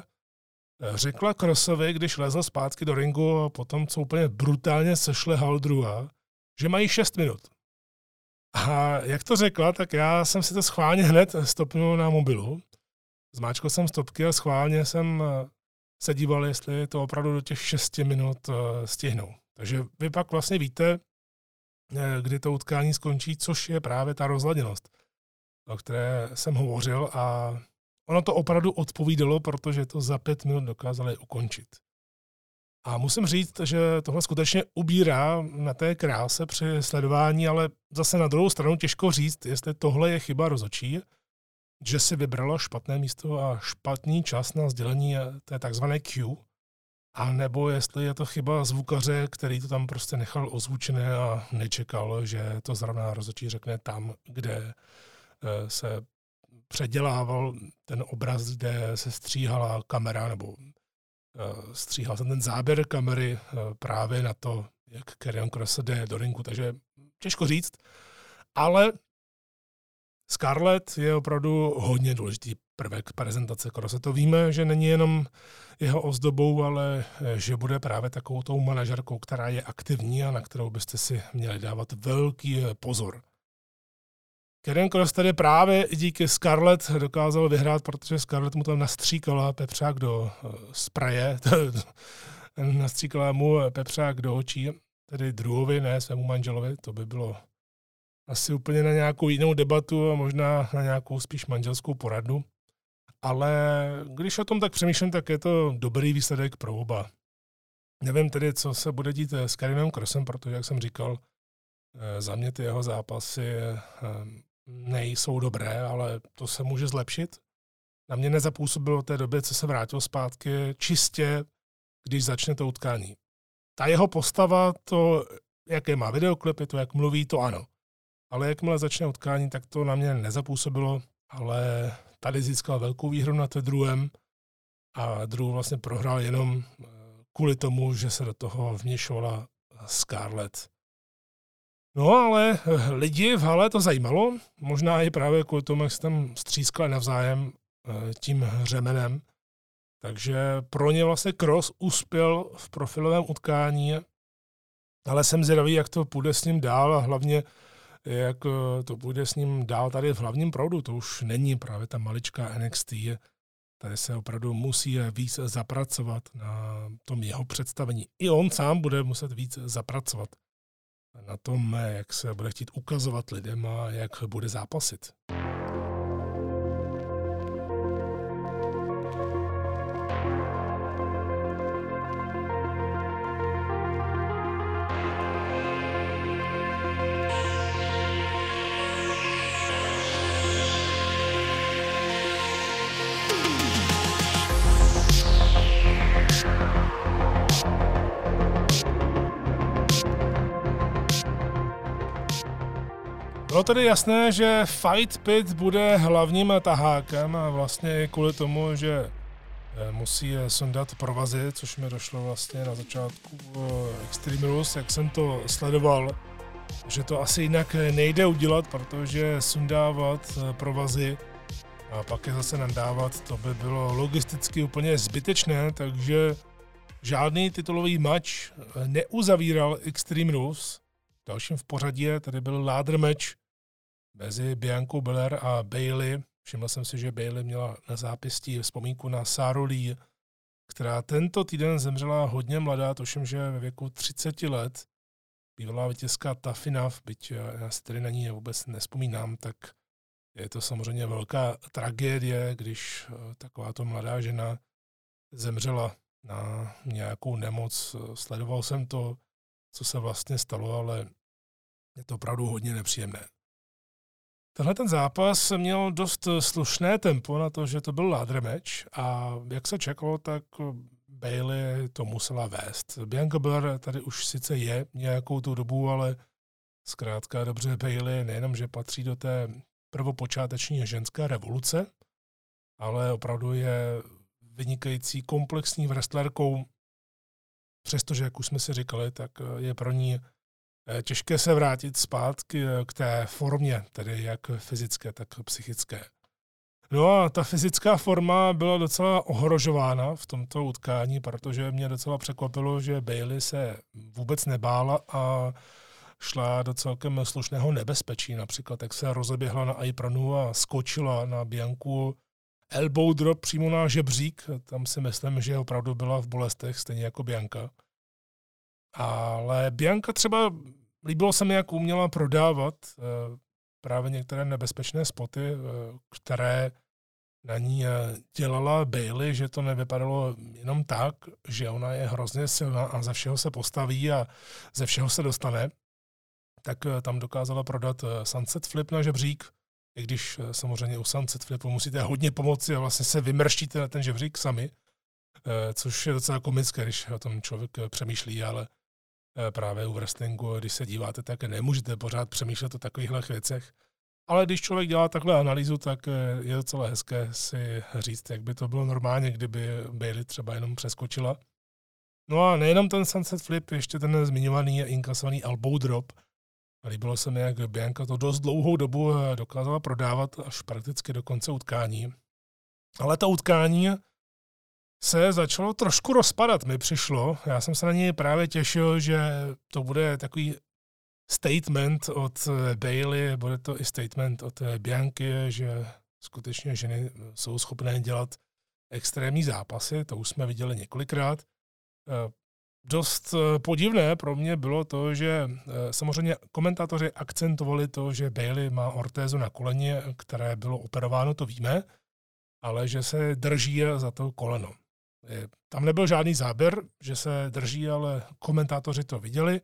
řekla Crossovi, když lezl zpátky do ringu a potom, co úplně brutálně sešle Haldrua, že mají 6 minut. A jak to řekla, tak já jsem si to schválně hned stopnul na mobilu. Zmáčkal jsem stopky a schválně jsem eh, se díval, jestli to opravdu do těch 6 minut eh, stihnou. Takže vy pak vlastně víte, eh, kdy to utkání skončí, což je právě ta rozladěnost, o které jsem hovořil a ono to opravdu odpovídalo, protože to za pět minut dokázali ukončit. A musím říct, že tohle skutečně ubírá na té kráse při sledování, ale zase na druhou stranu těžko říct, jestli tohle je chyba rozočí, že si vybralo špatné místo a špatný čas na sdělení té takzvané Q, a nebo jestli je to chyba zvukaře, který to tam prostě nechal ozvučené a nečekal, že to zrovna rozočí řekne tam, kde eh, se předělával ten obraz, kde se stříhala kamera nebo stříhal jsem ten záběr kamery eh, právě na to, jak Kerion Cross jde do ringu, takže těžko říct, ale Scarlett je opravdu hodně důležitý prvek prezentace Krose. To víme, že není jenom jeho ozdobou, ale eh, že bude právě takovou tou manažerkou, která je aktivní a na kterou byste si měli dávat velký pozor. Karen Cross tady právě díky Scarlett dokázal vyhrát, protože Scarlett mu tam nastříkala pepřák do uh, spraje, nastříkala mu pepřák do očí, tedy druhovi, ne svému manželovi, to by bylo asi úplně na nějakou jinou debatu a možná na nějakou spíš manželskou poradu. Ale když o tom tak přemýšlím, tak je to dobrý výsledek pro oba. Nevím tedy, co se bude dít s Karinem Krosem, protože, jak jsem říkal, eh, za mě ty jeho zápasy eh, nejsou dobré, ale to se může zlepšit. Na mě nezapůsobilo té době, co se vrátil zpátky, čistě, když začne to utkání. Ta jeho postava, to, jaké má videoklipy, to, jak mluví, to ano. Ale jakmile začne utkání, tak to na mě nezapůsobilo, ale tady získal velkou výhru na té druhém a druhou vlastně prohrál jenom eh, kvůli tomu, že se do toho vměšovala Scarlett. No ale eh, lidi v hale to zajímalo, možná i právě kvůli tomu, jak se tam střískali navzájem eh, tím řemenem. Takže pro ně vlastně Cross uspěl v profilovém utkání, ale jsem zvědavý, jak to půjde s ním dál a hlavně jak eh, to půjde s ním dál tady v hlavním proudu. To už není právě ta maličká NXT, tady se opravdu musí víc zapracovat na tom jeho představení. I on sám bude muset víc zapracovat na tom, jak se bude chtít ukazovat lidem a jak bude zápasit. Bylo tedy jasné, že Fight Pit bude hlavním tahákem a vlastně kvůli tomu, že eh, musí sundat provazy, což mi došlo vlastně na začátku eh, Extreme Rules, jak jsem to sledoval, že to asi jinak nejde udělat, protože sundávat eh, provazy a pak je zase nadávat, to by bylo logisticky úplně zbytečné, takže žádný titulový match neuzavíral Extreme Rules. Dalším v pořadí tady byl ladder match mezi Biankou Belair a Bailey. Všiml jsem si, že Bailey měla na zápěstí vzpomínku na Saru Lee, která tento týden zemřela hodně mladá, toším, že ve věku 30 let. Bývalá vítězka Enough, byť já si tedy na ní vůbec nespomínám, tak je to samozřejmě velká tragédie, když eh, takováto mladá žena zemřela na nějakou nemoc. Sledoval jsem to, co se vlastně stalo, ale je to opravdu hodně nepříjemné. Tenhle ten zápas měl dost slušné tempo na to, že to byl ladder match a jak se čekalo, tak Bailey to musela vést. Bianca Belair tady už sice je nějakou tu dobu, ale zkrátka dobře Bailey nejenom, že patří do té prvopočáteční ženské revoluce, ale opravdu je vynikající komplexní wrestlerkou, přestože, jak už jsme si říkali, tak je pro ní eh, těžké se vrátit zpátky eh, k té formě, tedy jak fyzické, tak psychické. No a ta fyzická forma byla docela ohrožována v tomto utkání, protože mě docela překvapilo, že Bailey se vůbec nebála a šla do celkem slušného nebezpečí. Například jak se rozeběhla na Aipranu a skočila na Bianku elbow drop přímo na žebřík. Tam si myslím, že opravdu byla v bolestech, stejně jako Bianka. Ale Bianka třeba líbilo se mi, jak uměla prodávat eh, právě některé nebezpečné spoty, eh, které na ní eh, dělala Bailey, že to nevypadalo jenom tak, že ona je hrozně silná a ze všeho se postaví a ze všeho se dostane, tak tam dokázala prodat Sunset Flip na žebřík, i když samozřejmě u Sunset Flipu musíte hodně pomoci a vlastně se vymrštíte na ten žebřík sami, což je docela komické, když o tom člověk přemýšlí, ale právě u wrestlingu, když se díváte, tak nemůžete pořád přemýšlet o takovýchhle věcech. Ale když člověk dělá takhle analýzu, tak je docela hezké si říct, jak by to bylo normálně, kdyby Bailey třeba jenom přeskočila. No a nejenom ten Sunset Flip, ještě ten zmiňovaný inkasovaný elbow drop, Líbilo se mi, jak Bianca to dost dlouhou dobu eh, dokázala prodávat až prakticky do konce utkání. Ale to utkání se začalo trošku rozpadat, mi přišlo. Já jsem se na něj právě těšil, že to bude takový statement od eh, Bailey, bude to i statement od eh, Bianky, že skutečně ženy jsou schopné dělat extrémní zápasy, to už jsme viděli několikrát dost eh, podivné pro mě bylo to, že eh, samozřejmě komentátoři akcentovali to, že Bailey má ortézu na koleně, které bylo operováno, to víme, ale že se drží za to koleno. Tam nebyl žádný záběr, že se drží, ale komentátoři to viděli,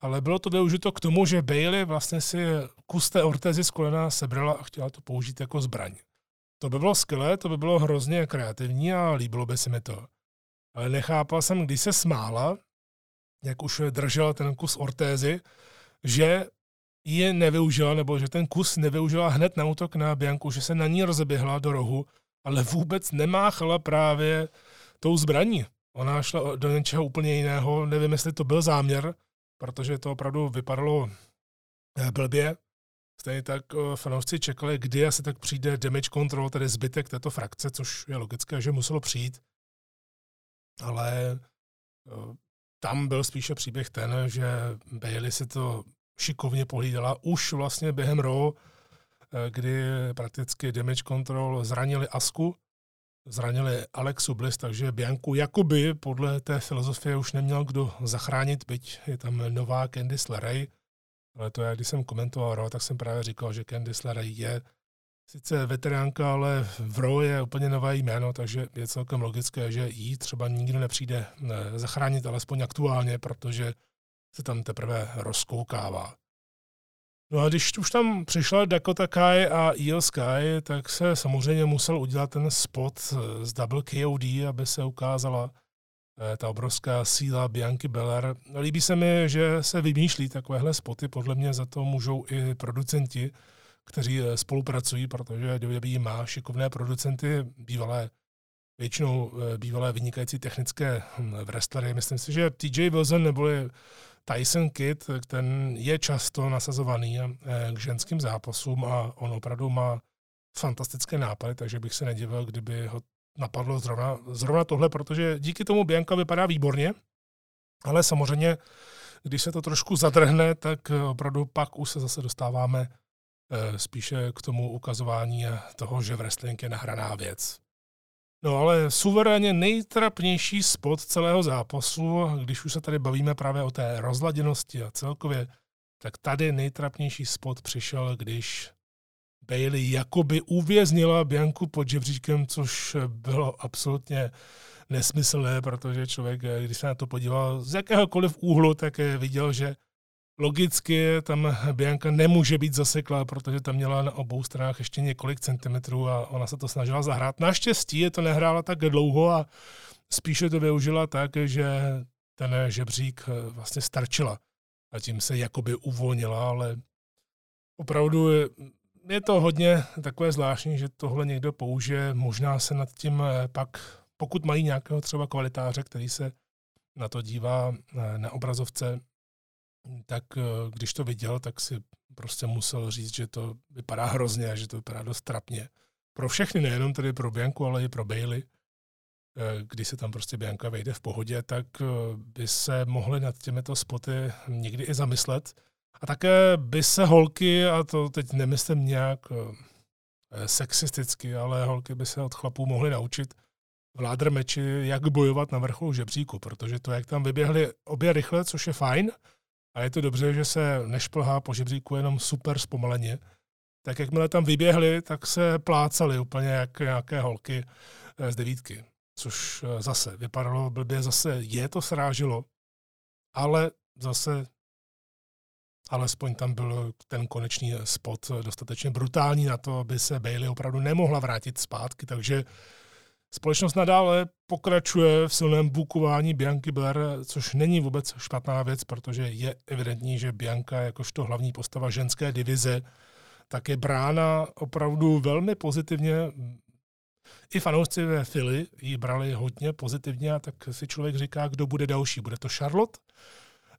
ale bylo to využito k tomu, že Bailey vlastně si kus té ortézy z kolena sebrala a chtěla to použít jako zbraň. To by bylo skvělé, to by bylo hrozně kreativní a líbilo by se mi to ale nechápal jsem, když se smála, jak už držela ten kus ortézy, že ji nevyužila, nebo že ten kus nevyužila hned na útok na Bianku, že se na ní rozeběhla do rohu, ale vůbec nemáchala právě tou zbraní. Ona šla do něčeho úplně jiného, nevím, jestli to byl záměr, protože to opravdu vypadalo eh, blbě. Stejně tak eh, fanoušci čekali, kdy asi tak přijde damage control, tedy zbytek této frakce, což je logické, že muselo přijít ale eh, tam byl spíše příběh ten, že Bailey si to šikovně pohlídala už vlastně během eh, kdy prakticky Damage Control zranili Asku, zranili Alexu Bliss, takže Bianku jakoby podle té filozofie už neměl kdo zachránit, byť je tam nová Candice LeRae, ale to já, když jsem komentoval Raw, tak jsem právě říkal, že Candice LeRae je sice veteránka, ale v RO je úplně nové jméno, takže je celkem logické, že jí třeba nikdo nepřijde zachránit, alespoň aktuálně, protože se tam teprve rozkoukává. No a když už tam přišla Dakota Kai a Io Sky, tak se samozřejmě musel udělat ten spot z Double KOD, aby se ukázala eh, ta obrovská síla Bianky Beller. Líbí se mi, že se vymýšlí takovéhle spoty, podle mě za to můžou i producenti, kteří eh, spolupracují, protože WWE má šikovné producenty, bývalé většinou bývalé vynikající technické hm, wrestlery. Myslím si, že TJ Wilson neboli Tyson Kidd, ten je často nasazovaný k ženským zápasům a on opravdu má fantastické nápady, takže bych se nedivil, kdyby ho napadlo zrovna, zrovna tohle, protože díky tomu Bianca vypadá výborně, ale samozřejmě, když se to trošku zadrhne, tak opravdu pak už se zase dostáváme eh, spíše k tomu ukazování toho, že wrestling je nahraná věc. No ale suverénně nejtrapnější spot celého zápasu, když už se tady bavíme právě o té rozladěnosti a celkově, tak tady nejtrapnější spot přišel, když Bailey jakoby uvěznila Bianku pod žebříčkem, což bylo absolutně nesmyslné, protože člověk, když se na to podíval z jakéhokoliv úhlu, tak viděl, že logicky tam Bianka nemůže být zaseklá, protože tam měla na obou stranách ještě několik centimetrů a ona se to snažila zahrát. Naštěstí je to nehrála tak dlouho a spíše to využila tak, že ten žebřík vlastně starčila a tím se jakoby uvolnila, ale opravdu je to hodně takové zvláštní, že tohle někdo použije. Možná se nad tím eh, pak, pokud mají nějakého třeba kvalitáře, který se na to dívá eh, na obrazovce, tak eh, když to viděl, tak si prostě musel říct, že to vypadá hrozně a že to vypadá dost trapně. Pro všechny, nejenom tedy pro Bianku, ale i pro Bailey. Když se tam prostě Bianka vejde v pohodě, tak by se mohly nad těmito spoty někdy i zamyslet, a také by se holky, a to teď nemyslím nějak eh, sexisticky, ale holky by se od chlapů mohly naučit v ládr meči, jak bojovat na vrcholu žebříku, protože to, jak tam vyběhli obě rychle, což je fajn, a je to dobře, že se nešplhá po žebříku jenom super zpomaleně, tak jakmile tam vyběhli, tak se plácali úplně jak nějaké holky eh, z devítky, což eh, zase vypadalo blbě, zase je to srážilo, ale zase alespoň tam byl ten konečný spot dostatečně brutální na to, aby se Bailey opravdu nemohla vrátit zpátky, takže společnost nadále pokračuje v silném bukování Bianky Blair, což není vůbec špatná věc, protože je evidentní, že Bianka jakožto hlavní postava ženské divize tak je brána opravdu velmi pozitivně. I fanoušci ve Philly ji brali hodně pozitivně a tak si člověk říká, kdo bude další. Bude to Charlotte?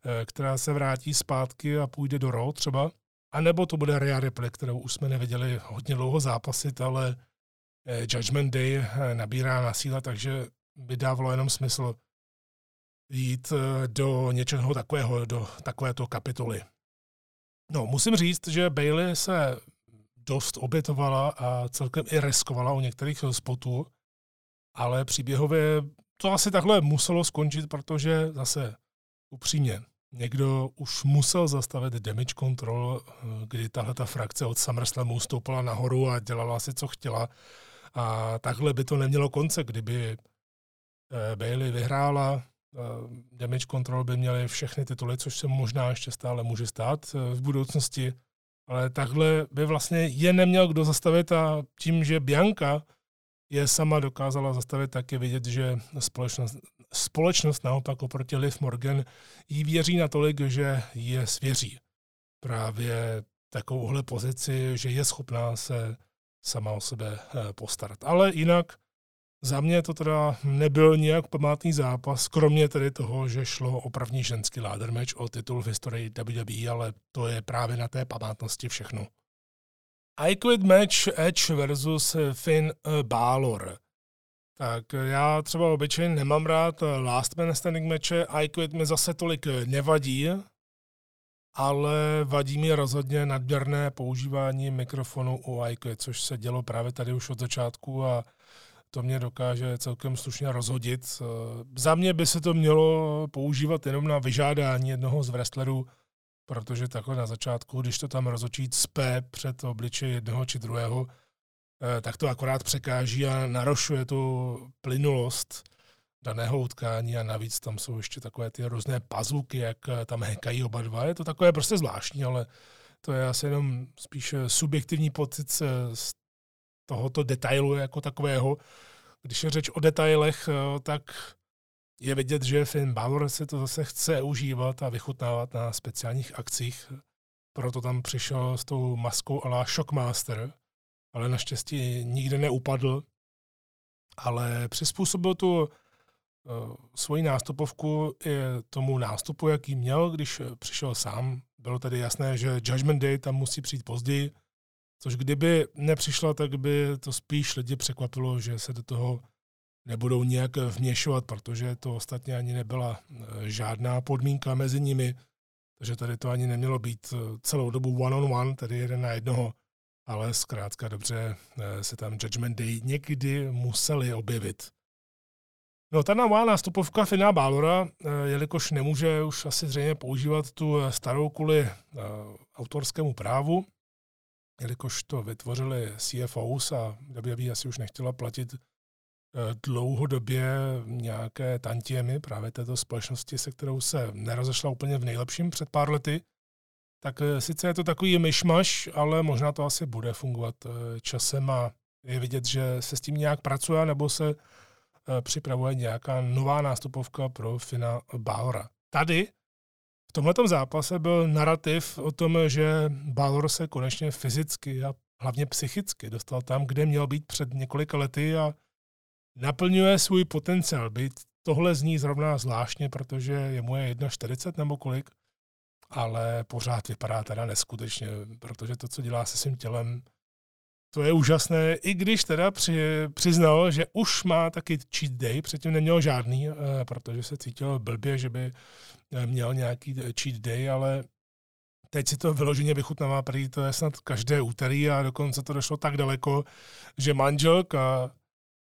Eh, která se vrátí zpátky a půjde do Raw třeba. A nebo to bude Rhea Ripley, kterou už jsme neviděli hodně dlouho zápasit, ale Judgment Day eh, nabírá na síla, takže by dávalo jenom smysl jít do něčeho takového, do takovéto kapitoly. No, musím říct, že Bailey se dost obětovala a celkem i riskovala u některých spotů, ale příběhově to asi takhle muselo skončit, protože zase upřímně, někdo už musel zastavit damage control, eh, kdy tahle ta frakce od SummerSlamu stoupala nahoru a dělala si, co chtěla. A takhle by to nemělo konce, kdyby eh, Bailey vyhrála, eh, damage control by měli všechny tituly, což se možná ještě stále může stát v budoucnosti, ale takhle by vlastně je neměl kdo zastavit a tím, že Bianca je sama dokázala zastavit, tak je vidět, že společnost společnost naopak oproti Liv Morgan jí věří natolik, že je svěří. Právě takovouhle pozici, že je schopná se sama o sebe eh, postarat. Ale jinak za mě to teda nebyl nějak památný zápas, kromě tedy toho, že šlo o první ženský ladder match o titul v historii WWE, ale to je právě na té památnosti všechno. I Quit match Edge versus Finn Balor. Tak já třeba obyčejně nemám rád last man standing meče, I quit mi zase tolik nevadí, ale vadí mi rozhodně nadměrné používání mikrofonu u iQuit, což se dělo právě tady už od začátku a to mě dokáže celkem slušně rozhodit. Za mě by se to mělo používat jenom na vyžádání jednoho z wrestlerů, protože takhle na začátku, když to tam rozhodčí cpe před obličej jednoho či druhého, Eh, tak to akorát překáží a narošuje tu plynulost daného utkání a navíc tam jsou ještě takové ty různé pazuky, jak eh, tam hekají oba dva. Je to takové prostě zvláštní, ale to je asi jenom spíše subjektivní pocit z tohoto detailu jako takového. Když je řeč o detailech, eh, tak je vidět, že Finn Balor se to zase chce užívat a vychutnávat na speciálních akcích. Proto tam přišel s tou maskou ala Shockmaster, ale naštěstí nikde neupadl, ale přizpůsobil tu svoji nástupovku i tomu nástupu, jaký měl, když přišel sám. Bylo tedy jasné, že Judgment Day tam musí přijít později, což kdyby nepřišla, tak by to spíš lidi překvapilo, že se do toho nebudou nějak vměšovat, protože to ostatně ani nebyla eh, žádná podmínka mezi nimi, takže tady to ani nemělo být eh, celou dobu one on one, tedy jeden na jednoho, ale zkrátka dobře eh, se tam Judgment Day někdy museli objevit. No ta nová nástupovka Fina Balora, jelikož nemůže už asi zřejmě používat tu starou kvůli autorskému právu, jelikož to vytvořili CFOs a WWE asi už nechtěla platit Eh, dlouhodobě nějaké tantiemy právě této společnosti, se kterou se nerozešla úplně v nejlepším před pár lety, tak eh, sice je to takový myšmaš, ale možná to asi bude fungovat eh, časem a je vidět, že se s tím nějak pracuje, nebo se připravuje nějaká nová nástupovka pro Fina Balora. Tady v tomto zápase byl narrativ o tom, že Balor se konečně fyzicky a hlavně psychicky dostal tam, kde měl být před několika lety a naplňuje svůj potenciál. Být tohle zní zrovna zvláštně, protože je mu je 1,40 nebo kolik, ale pořád vypadá teda neskutečně, protože to, co dělá se svým tělem, to je úžasné, i když teda při, přiznal, že už má taky cheat day, předtím neměl žádný, eh, protože se cítil blbě, že by eh, měl nějaký cheat day, ale teď si to vyloženě vychutnává, prý to je snad každé úterý a dokonce to došlo tak daleko, že manželka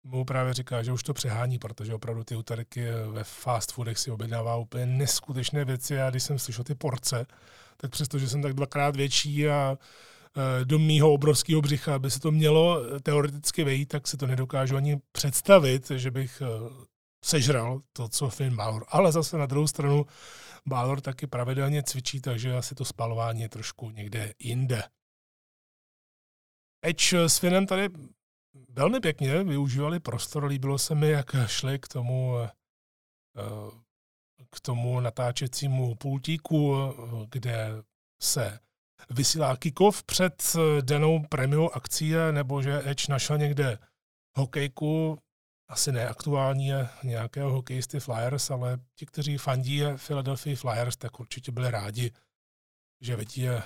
mu právě říká, že už to přehání, protože opravdu ty úterky ve fast foodech si objednává úplně neskutečné věci a když jsem slyšel ty porce, tak přesto, že jsem tak dvakrát větší a do mýho obrovského břicha, aby se to mělo teoreticky vejít, tak si to nedokážu ani představit, že bych e, sežral to, co Finn Balor. Ale zase na druhou stranu Balor taky pravidelně cvičí, takže asi to spalování je trošku někde jinde. Edge s Finnem tady velmi pěkně využívali prostor. Líbilo se mi, jak šli k tomu, eh, k tomu natáčecímu pultíku, kde se vysílá kikov před danou premiou akcí, nebo že Edge našel někde hokejku, asi neaktuální nějakého hokejisty Flyers, ale ti, kteří fandí Philadelphia Flyers, tak určitě byli rádi, že vidí uh,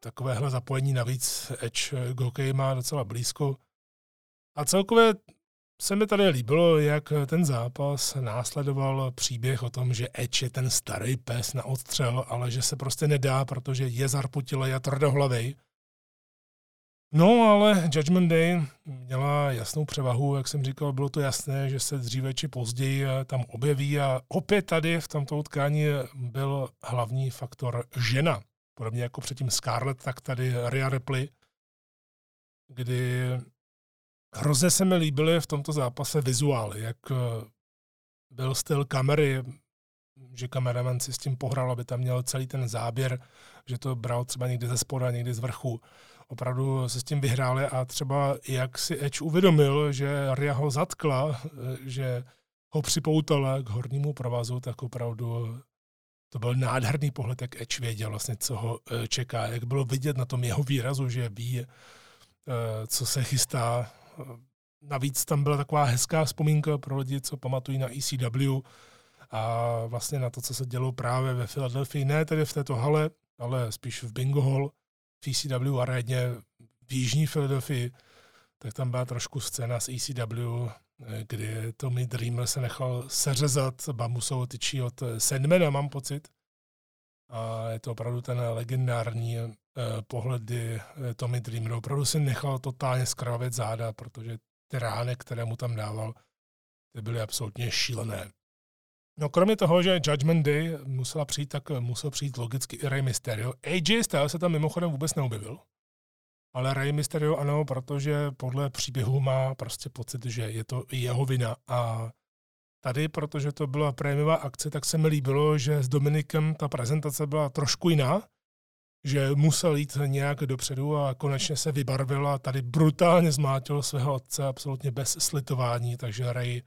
takovéhle zapojení. Navíc Edge k hokeji má docela blízko. A celkově se mi tady líbilo, jak ten zápas následoval příběh o tom, že Edge je ten starý pes na odstřel, ale že se prostě nedá, protože je zarputilej a tvrdohlavej. No, ale Judgment Day měla jasnou převahu, jak jsem říkal, bylo to jasné, že se dříve či později tam objeví a opět tady v tomto utkání byl hlavní faktor žena. Podobně jako předtím Scarlett, tak tady Rhea Ripley, kdy Hrozně se mi líbily v tomto zápase vizuály, jak eh, byl styl kamery, že kameraman si s tím pohrál, aby tam měl celý ten záběr, že to bral třeba někdy ze spoda, někdy z vrchu. Opravdu se s tím vyhráli a třeba jak si Edge uvědomil, že Ria ho zatkla, eh, že ho připoutala k hornímu provazu, tak opravdu to byl nádherný pohled, jak Edge věděl vlastně, co ho eh, čeká, jak bylo vidět na tom jeho výrazu, že ví, co se chystá Navíc tam byla taková hezká vzpomínka pro lidi, co pamatují na ECW a vlastně na to, co se dělo právě ve Filadelfii. Ne tedy v této hale, ale spíš v Bingo Hall, v ECW aréně v jižní Filadelfii, tak tam byla trošku scéna z ECW, kdy Tommy Dreamer se nechal seřezat bambusovou tyčí od Sandmana, mám pocit. A je to opravdu ten legendární eh, pohled, kdy eh, Tommy Dreamer opravdu si nechal totálně skravět záda, protože ty rány, které mu tam dával, ty byly absolutně šílené. No kromě toho, že Judgment Day musela přijít, tak musel přijít logicky i Rey Mysterio. AJ Styles se tam mimochodem vůbec neobjevil. Ale Rey Mysterio ano, protože podle příběhu má prostě pocit, že je to jeho vina a Tady, protože to byla prémiová akce, tak se mi líbilo, že s Dominikem ta prezentace byla trošku jiná, že musel jít nějak dopředu a konečně se vybarvil a tady brutálně zmátil svého otce absolutně bez slitování, takže Ray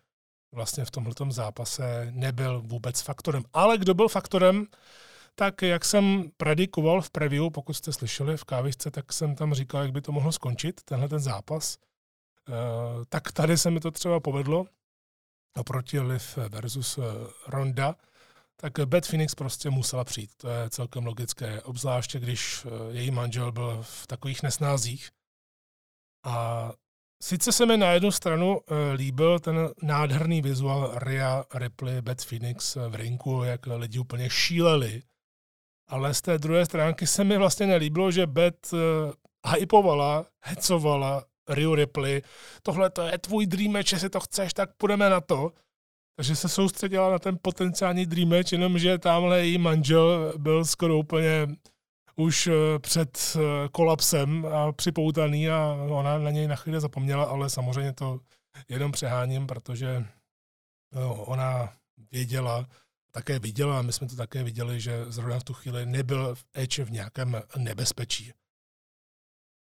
vlastně v tomhle zápase nebyl vůbec faktorem. Ale kdo byl faktorem, tak jak jsem predikoval v preview, pokud jste slyšeli v kávičce, tak jsem tam říkal, jak by to mohlo skončit, tenhle ten zápas. Uh, tak tady se mi to třeba povedlo, oproti Liv versus Ronda, tak Beth Phoenix prostě musela přijít. To je celkem logické, obzvláště když eh, její manžel byl v takových nesnázích. A sice se mi na jednu stranu eh, líbil ten nádherný vizuál Ria Ripley, Beth Phoenix v rinku, jak lidi úplně šíleli, ale z té druhé stránky se mi vlastně nelíbilo, že Beth eh, hypovala, hecovala Rio Ripley, tohle to je tvůj dream match, jestli to chceš, tak půjdeme na to. Takže se soustředila na ten potenciální dream match, jenomže tamhle její manžel byl skoro úplně už eh, před eh, kolapsem a připoutaný a ona na něj na chvíli zapomněla, ale samozřejmě to jenom přeháním, protože no, ona věděla, také viděla, a my jsme to také viděli, že zrovna v tu chvíli nebyl v Edge v nějakém nebezpečí.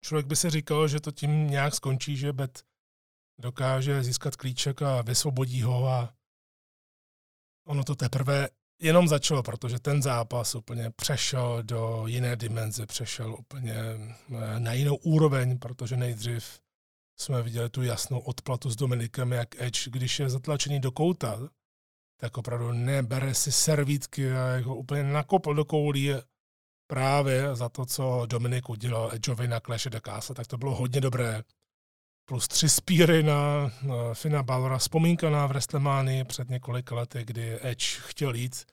Člověk by si říkal, že to tím nějak skončí, že Bet dokáže získat klíček a vysvobodí ho a ono to teprve jenom začalo, protože ten zápas úplně přešel do jiné dimenze, přešel úplně eh, na jinou úroveň, protože nejdřív jsme viděli tu jasnou odplatu s Dominikem, jak Edge, když je zatlačený do kouta, tak opravdu nebere si servítky a jako úplně nakopl do koulí. Právě za to, co Dominik udělal Edgeovi na Clash Castle, tak to bylo hodně dobré plus tři spíry na, na Fina Balora. Vzpomínka na Wrestlemánii před několika lety, kdy Edge chtěl jít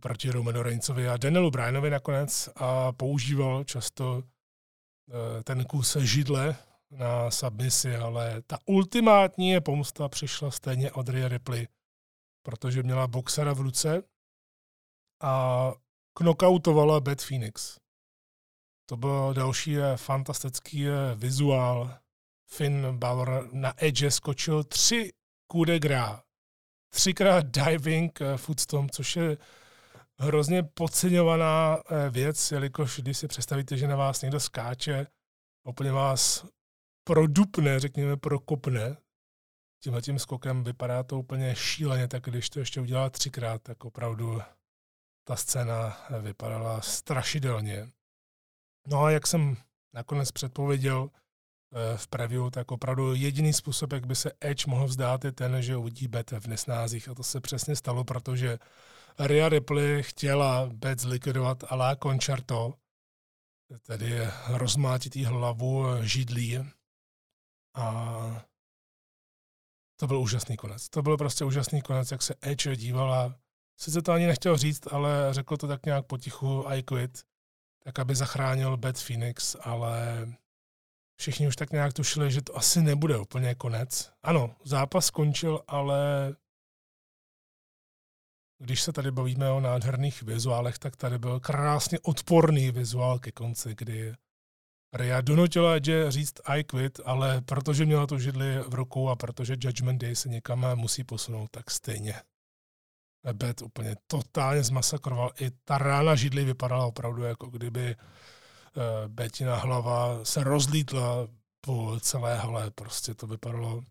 proti Romanu Reignsovi a Danielu Bryanovi nakonec a používal často eh, ten kus židle na submisi, ale ta ultimátní pomsta přišla stejně od Rhea Ripley, protože měla boxera v ruce a knockoutovala Beth Phoenix. To byl další eh, fantastický eh, vizuál Finn Balor na Edge skočil tři kude grá. Třikrát diving uh, footstomp, což je hrozně podceňovaná uh, věc, jelikož když si představíte, že na vás někdo skáče, úplně vás produpne, řekněme prokopne, tímhle tím skokem vypadá to úplně šíleně, tak když to ještě udělá třikrát, tak opravdu ta scéna vypadala strašidelně. No a jak jsem nakonec předpověděl, Eh, v preview, tak opravdu jediný způsob, jak by se Edge mohl vzdát, je ten, že uvidí Bet v nesnázích. A to se přesně stalo, protože Rhea Ripley chtěla Bet zlikvidovat a la Concerto, tedy rozmátit jí hlavu židlí. A to byl úžasný konec. To byl prostě úžasný konec, jak se Edge dívala. Sice to ani nechtěl říct, ale řekl to tak nějak potichu, I quit, tak aby zachránil Beth Phoenix, ale všichni už tak nějak tušili, že to asi nebude úplně konec. Ano, zápas skončil, ale když se tady bavíme o nádherných vizuálech, tak tady byl krásně odporný vizuál ke konci, kdy Ria donutila Edge říct I quit, ale protože měla tu židli v rukou a protože Judgment Day se někam musí posunout, tak stejně. Bet úplně totálně zmasakroval. I ta rána židli vypadala opravdu jako kdyby Betina hlava se rozlítla po celé hale. Prostě to vypadalo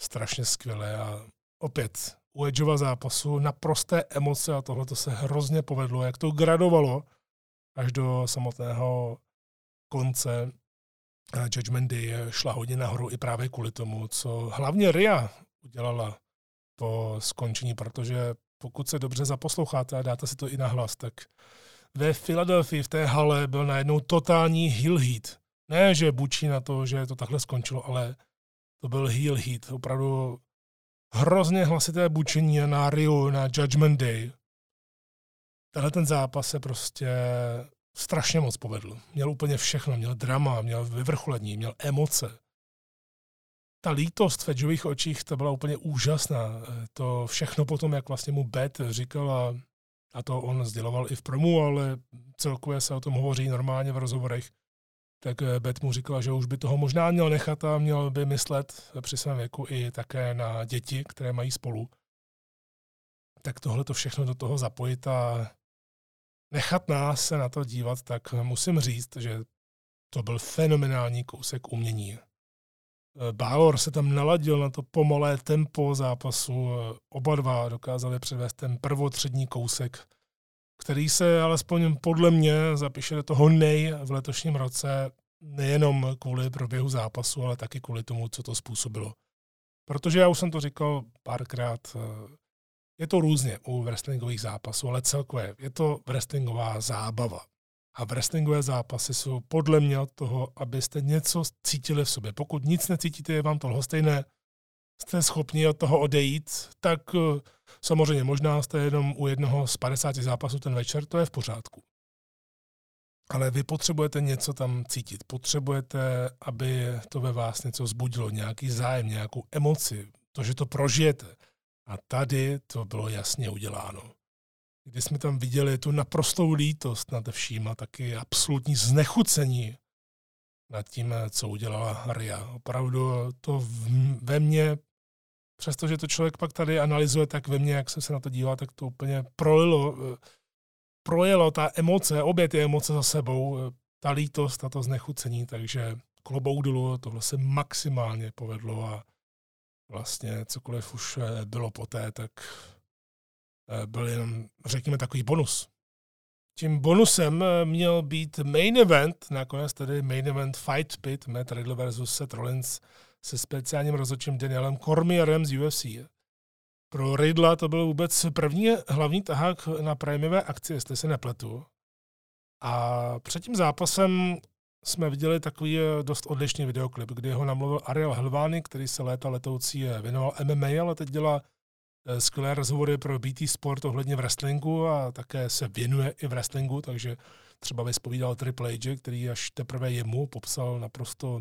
strašně skvěle a opět u Edgeova zápasu naprosté emoce a tohle to se hrozně povedlo, jak to gradovalo až do samotného konce Judgment Day šla hodně nahoru i právě kvůli tomu, co hlavně Ria udělala po skončení, protože pokud se dobře zaposloucháte a dáte si to i na hlas, tak ve Filadelfii v té hale byl najednou totální heel heat. Ne, že bučí na to, že to takhle skončilo, ale to byl heel heat. Opravdu hrozně hlasité bučení na Rio, na Judgment Day. Tenhle ten zápas se prostě strašně moc povedl. Měl úplně všechno. Měl drama, měl vyvrcholení, měl emoce. Ta lítost v Edgeových očích, to byla úplně úžasná. To všechno potom, jak vlastně mu Bet říkala, a to on sděloval i v promu, ale celkově se o tom hovoří normálně v rozhovorech, tak eh, Bet mu říkala, že už by toho možná měl nechat a měl by myslet při svém věku i také na děti, které mají spolu. Tak tohle to všechno do toho zapojit a nechat nás se na to dívat, tak musím říct, že to byl fenomenální kousek umění. Bálor se tam naladil na to pomalé tempo zápasu. Oba dva dokázali předvést ten prvotřední kousek, který se alespoň podle mě zapíše do toho nej v letošním roce, nejenom kvůli proběhu zápasu, ale taky kvůli tomu, co to způsobilo. Protože já už jsem to říkal párkrát, eh, je to různě u wrestlingových zápasů, ale celkově je to wrestlingová zábava. A wrestlingové zápasy jsou podle mě od toho, abyste něco cítili v sobě. Pokud nic necítíte, je vám to lhostejné, jste schopni od toho odejít, tak eh, samozřejmě možná jste jenom u jednoho z 50 zápasů ten večer, to je v pořádku. Ale vy potřebujete něco tam cítit. Potřebujete, aby to ve vás něco zbudilo, nějaký zájem, nějakou emoci, to, že to prožijete. A tady to bylo jasně uděláno. Kdy jsme tam viděli tu naprostou lítost nad vším a taky absolutní znechucení nad tím, co udělala Ria. Opravdu to ve mně, přestože to člověk pak tady analyzuje, tak ve mně, jak jsem se na to díval, tak to úplně prolilo, projelo ta emoce, obě ty emoce za sebou, ta lítost a to znechucení, takže klobouk dolů, tohle se maximálně povedlo a vlastně cokoliv už bylo poté, tak byl jenom, řekněme, takový bonus. Tím bonusem eh, měl být main event, nakonec tedy main event Fight Pit, Matt Riddle versus Seth Rollins se speciálním rozhodčím Danielem Cormierem z UFC. Pro Riddla to byl vůbec první hlavní tahák na prémiové akci, jestli se nepletu. A před tím zápasem jsme viděli takový eh, dost odlišný videoklip, kdy ho namluvil Ariel Helvány, který se léta letoucí eh, věnoval MMA, ale teď dělá eh, skvělé rozhovory pro BT Sport ohledně wrestlingu a také se věnuje i wrestlingu, takže třeba vyspovídal Triple H, který až teprve jemu popsal naprosto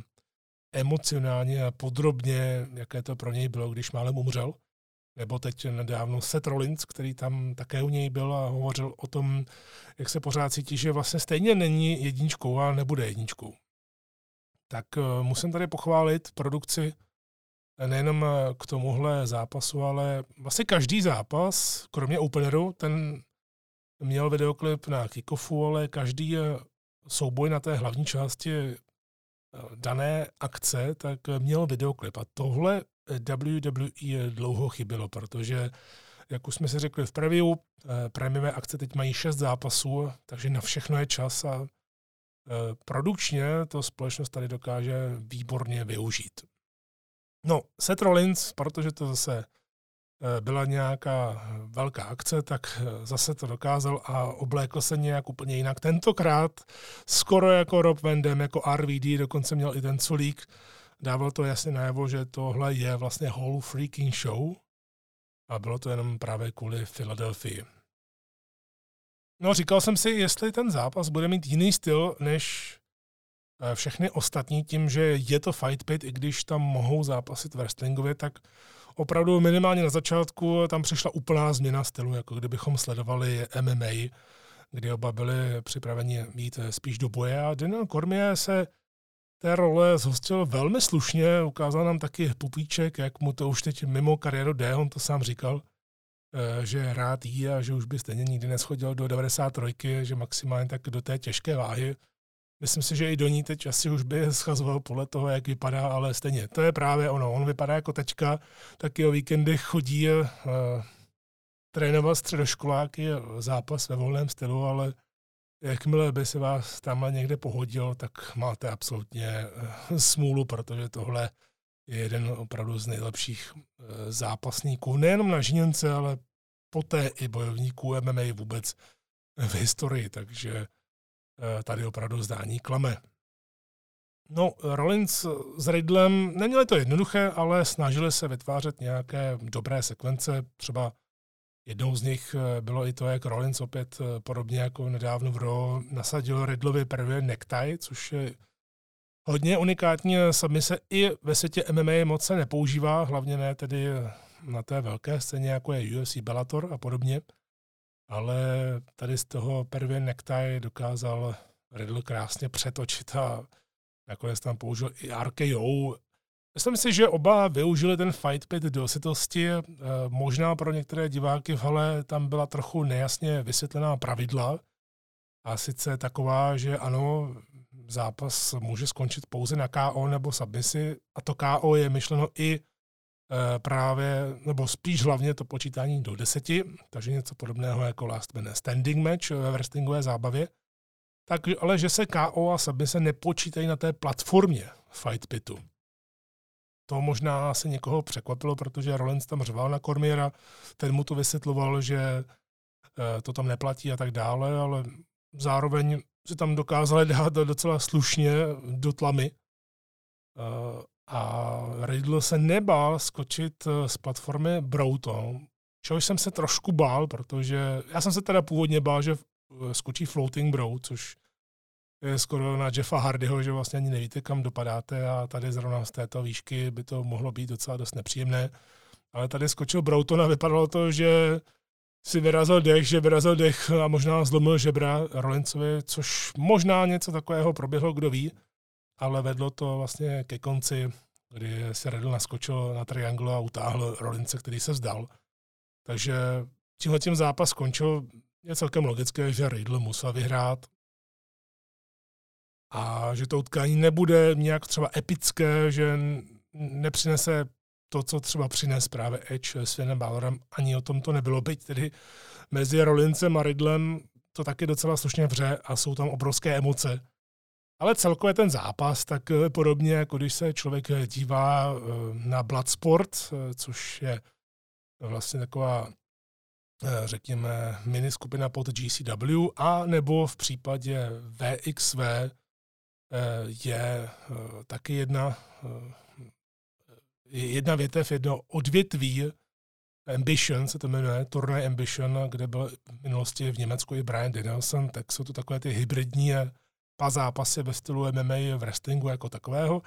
emocionálně a podrobně, jaké to pro něj bylo, když málem umřel nebo teď nedávno Seth Rollins, který tam také u něj byl a hovořil o tom, jak se pořád cítí, že vlastně stejně není jedničkou a nebude jedničkou. Tak eh, musím tady pochválit produkci eh, nejenom eh, k tomuhle zápasu, ale vlastně každý zápas, kromě openeru, ten měl videoklip na kickoffu, ale každý souboj na té hlavní části dané akce, tak měl videoklip. A tohle WWE dlouho chybělo, protože, jak už jsme si řekli v preview, eh, prémiové akce teď mají šest zápasů, takže na všechno je čas a eh, produkčně to společnost tady dokáže výborně využít. No, Seth Rollins, protože to zase eh, byla nějaká velká akce, tak zase to dokázal a oblékl se nějak úplně jinak. Tentokrát skoro jako Rob Vendem, jako RVD, dokonce měl i ten culík, dával to jasně najevo, že tohle je vlastně whole freaking show a bylo to jenom právě kvůli Philadelphia. No, říkal jsem si, jestli ten zápas bude mít jiný styl než eh, všechny ostatní tím, že je to fight pit, i když tam mohou zápasit wrestlingově, tak opravdu minimálně na začátku tam přišla úplná změna stylu, jako kdybychom sledovali MMA, kdy oba byli připraveni mít eh, spíš do boje a Daniel Cormier se té role zhostil velmi slušně, ukázal nám taky pupíček, jak mu to už teď mimo kariéru jde, on to sám říkal, eh, že rád jí a že už by stejně nikdy neschodil do 93, že maximálně tak do té těžké váhy. Myslím si, že i do ní teď asi už by schazoval podle toho, jak vypadá, ale stejně. To je právě ono. On vypadá jako tečka, taky o víkendy chodí uh, trénovat středoškoláky, zápas ve volném stylu, ale Jakmile by se vás tam někde pohodil, tak máte absolutně eh, smůlu, protože tohle je jeden opravdu z nejlepších eh, zápasníků, nejenom na žíněnce, ale poté i bojovníků MMA vůbec v historii, takže eh, tady opravdu zdání klame. No, Rollins s Riddlem neměli to jednoduché, ale snažili se vytvářet nějaké dobré sekvence, třeba Jednou z nich eh, bylo i to, jak Rollins opět eh, podobně jako nedávno v Raw nasadil Riddlovi prvě necktie, což je hodně unikátní submise i ve světě MMA moc se nepoužívá, hlavně ne tedy na té velké scéně, jako je UFC Bellator a podobně. Ale tady z toho prvě necktie dokázal Riddle krásně přetočit a nakonec tam použil i RKO, Myslím si, že oba využili ten fight pit do sitosti. Eh, možná pro některé diváky v hale tam byla trochu nejasně vysvětlená pravidla. A sice taková, že ano, zápas může skončit pouze na KO nebo submisi a to KO je myšleno i právě, nebo spíš hlavně to počítání do deseti, takže něco podobného jako last minute standing match ve wrestlingové zábavě. Tak, ale že se KO a submise nepočítají na té platformě Fight Pitu. To možná se někoho překvapilo, protože Rollins tam řval na Kormiera, ten mu to vysvětloval, že eh, to tam neplatí a tak dále, ale zároveň se tam dokázali dát docela slušně do tlamy. Eh, a Riddle se nebál skočit eh, z platformy Broughton, čehož jsem se trošku bál, protože já jsem se teda původně bál, že skočí Floating Bro, což je skoro na Jeffa Hardyho, že vlastně ani nevíte, kam dopadáte a tady zrovna z této výšky by to mohlo být docela dost nepříjemné. Ale tady skočil Broughton a vypadalo to, že si vyrazil dech, že vyrazil dech a možná zlomil žebra Rollinsovi, což možná něco takového proběhlo, kdo ví, ale vedlo to vlastně ke konci, kdy se Riddle naskočil na triangle a utáhl Rollince, který se vzdal. Takže tímhle tím zápas skončil. Je celkem logické, že Riddle musel vyhrát a že to utkání nebude nějak třeba epické, že nepřinese to, co třeba přines právě Edge s Finem Balorem, ani o tom to nebylo, byť tedy mezi Rollincem a Riddlem to taky docela slušně vře a jsou tam obrovské emoce. Ale celkově ten zápas, tak eh, podobně jako když se člověk dívá eh, na Bloodsport, eh, což je vlastně taková, řekněme, mini skupina pod GCW, a nebo v případě VXV je taky jedna jedna větev, jedno odvětví Ambition se to jmenuje, turnaj Ambition, kde byl v minulosti v Německu i Brian Danielson, tak jsou to takové ty hybridní pa zápasy ve stylu MMA v wrestlingu jako takového,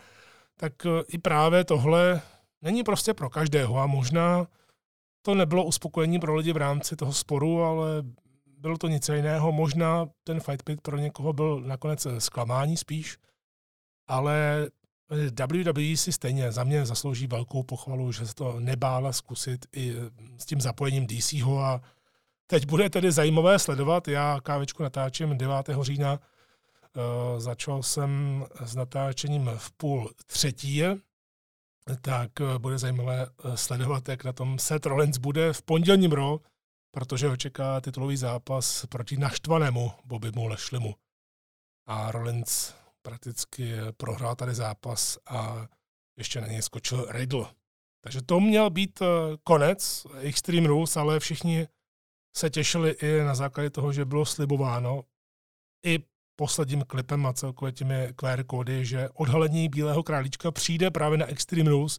tak e, i právě tohle není prostě pro každého a možná to nebylo uspokojení pro lidi v rámci toho sporu, ale bylo to něco jiného. Možná ten fight pit pro někoho byl nakonec zklamání spíš, ale WWE si stejně za mě zaslouží velkou pochvalu, že se to nebála zkusit i s tím zapojením DCho a teď bude tedy zajímavé sledovat. Já kávečku natáčím 9. října, začal jsem s natáčením v půl třetí, tak uh, bude zajímavé uh, sledovat, jak na tom Seth Rollins bude v pondělním ro, protože ho čeká titulový zápas proti naštvanému Bobbymu Lešlimu. A Rollins prakticky prohrál tady zápas a ještě na něj skočil Riddle. Takže to měl být eh, konec Extreme Rules, ale všichni se těšili i na základě toho, že bylo slibováno i posledním klipem a celkově těmi QR kódy, že odhalení Bílého králíčka přijde právě na Extreme Rules.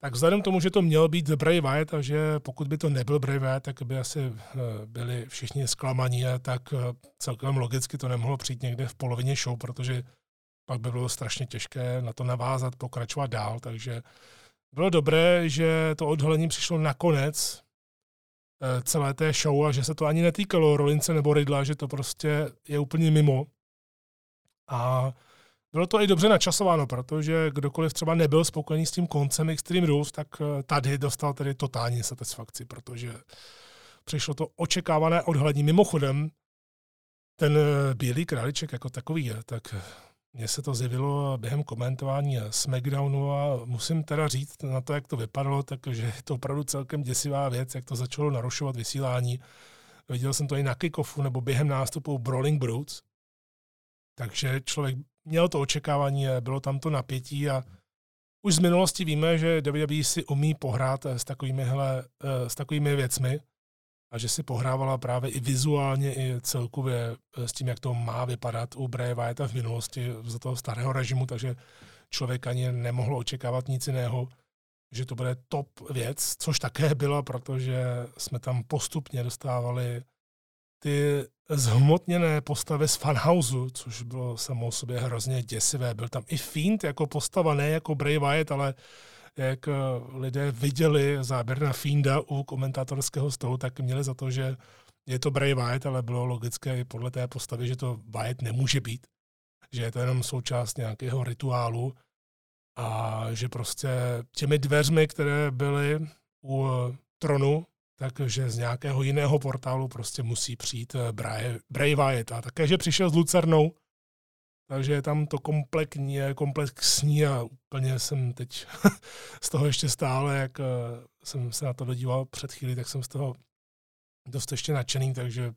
Tak vzhledem k tomu, že to měl být Bray Wyatt a že pokud by to nebyl Bray Wyatt, tak by asi eh, byli všichni zklamaní a tak eh, celkem logicky to nemohlo přijít někde v polovině show, protože pak by bylo strašně těžké na to navázat, pokračovat dál, takže bylo dobré, že to odhalení přišlo nakonec celé té show a že se to ani netýkalo Rolince nebo Rydla, že to prostě je úplně mimo. A bylo to i dobře načasováno, protože kdokoliv třeba nebyl spokojený s tím koncem Extreme Rules, tak eh, tady dostal tedy totální satisfakci, protože přišlo to očekávané odhlední. Mimochodem, ten eh, bílý králiček jako takový, eh, tak mně se to zjevilo během komentování SmackDownu a musím teda říct na to, jak to vypadalo, takže je to opravdu celkem děsivá věc, jak to začalo narušovat vysílání. Viděl jsem to i na kickoffu nebo během nástupu Brawling Brutes, takže člověk měl to očekávání, bylo tam to napětí a už z minulosti víme, že WWE si umí pohrát s takovými, hele, s takovými věcmi a že si pohrávala právě i vizuálně, i celkově s tím, jak to má vypadat u Bray Wyatta v minulosti za toho starého režimu, takže člověk ani nemohl očekávat nic jiného, že to bude top věc, což také bylo, protože jsme tam postupně dostávali ty zhmotněné postavy z Funhouse, což bylo samo o sobě hrozně děsivé. Byl tam i Fiend jako postava, ne jako Bray Wyatt, ale jak eh, lidé viděli záběr na Fienda u komentátorského stolu, tak měli za to, že je to Bray Wyatt, ale bylo logické i podle té postavy, že to Wyatt nemůže být, že je to jenom součást nějakého rituálu a že prostě těmi dveřmi, které byly u tronu takže z nějakého jiného portálu prostě musí přijít eh, Bray, Bray Wyatt. A také, že přišel s Lucernou, takže je tam to komplexní, komplexní a úplně jsem teď z toho ještě stále, jak jsem se na to dodíval před chvíli, tak jsem z toho dost ještě nadšený, takže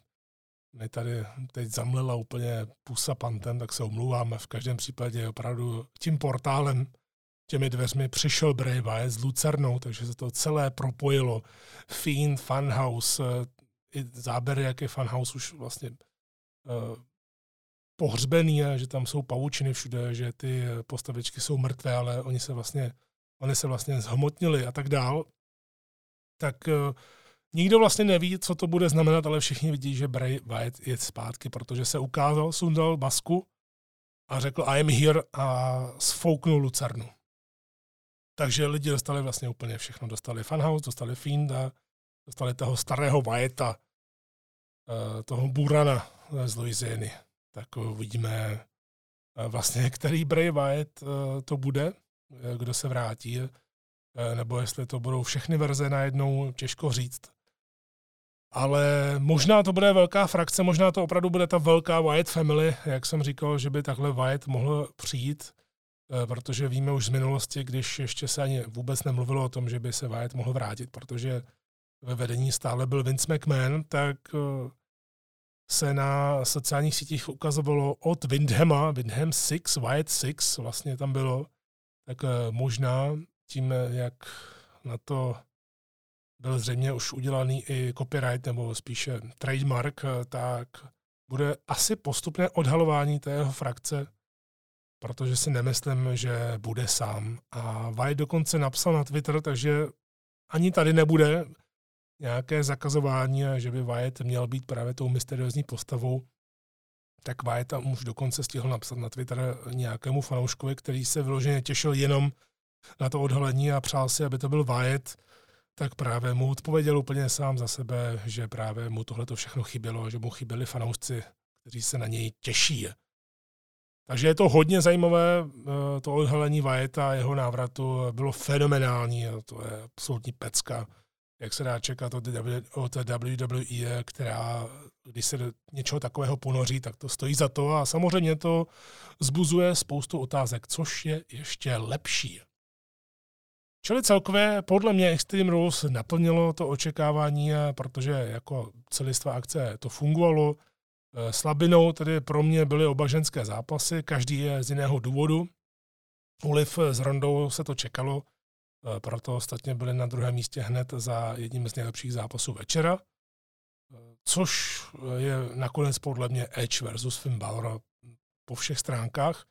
mi tady teď zamlela úplně pusa pantem, tak se omlouváme. V každém případě opravdu tím portálem, těmi dveřmi přišel Wyatt s Lucernou, takže se to celé propojilo. Fiend, Funhouse, eh, i záběry, jak je Funhouse už vlastně pohřbený, že tam jsou pavučiny všude, že ty postavičky jsou mrtvé, ale oni se vlastně, oni se vlastně zhmotnili a tak dál. Tak uh, Nikdo vlastně neví, co to bude znamenat, ale všichni vidí, že Bray Wyatt je zpátky, protože se ukázal, sundal basku a řekl I am here a sfouknul Lucernu. Takže lidi dostali vlastně úplně všechno. Dostali Funhouse, dostali Fienda, dostali toho starého Wyata, eh, toho Burana z Louisiany. Tak uvidíme eh, vlastně, který Bray Wyatt eh, to bude, kdo se vrátí, nebo jestli to budou všechny verze najednou, těžko říct. Ale možná to bude velká frakce, možná to opravdu bude ta velká Wyatt family, jak jsem říkal, že by takhle Wyatt mohl přijít, eh, protože víme už z minulosti, když ještě se ani vůbec nemluvilo o tom, že by se Wyatt mohl vrátit, protože ve vedení stále byl Vince McMahon, tak eh, se na sociálních sítích ukazovalo od Windhama, Windham 6, Wyatt 6 vlastně tam bylo, tak eh, možná tím, jak na to byl zřejmě už udělaný i copyright nebo spíše trademark, eh, tak bude asi postupné odhalování té jeho frakce, protože si nemyslím, že bude sám. A White dokonce napsal na Twitter, takže ani tady nebude nějaké zakazování, že by Wyatt měl být právě tou mysteriózní postavou, tak Wyatt tam už dokonce stihl napsat na Twitter nějakému fanouškovi, který se vyloženě těšil jenom na to odhalení a přál si, aby to byl Wyatt, tak právě mu odpověděl úplně sám za sebe, že právě mu tohle to všechno chybělo, že mu chyběli fanoušci, kteří se na něj těší. Takže je to hodně zajímavé, eh, to odhalení Vajeta a jeho návratu bylo fenomenální, to je absolutní pecka, jak se dá čekat od, od WWE, která, když se do něčeho takového ponoří, tak to stojí za to a samozřejmě to zbuzuje spoustu otázek, což je ještě lepší. Čili celkově podle mě Extreme Rules naplnilo to očekávání, protože jako celistvá akce to fungovalo. Eh, slabinou tedy pro mě byly oba ženské zápasy, každý je z jiného důvodu. U Liv s Rondou se to čekalo, proto ostatně byli na druhém místě hned za jedním z nejlepších zápasů večera, eh, což je nakonec podle mě Edge versus Finn Balor po všech stránkách.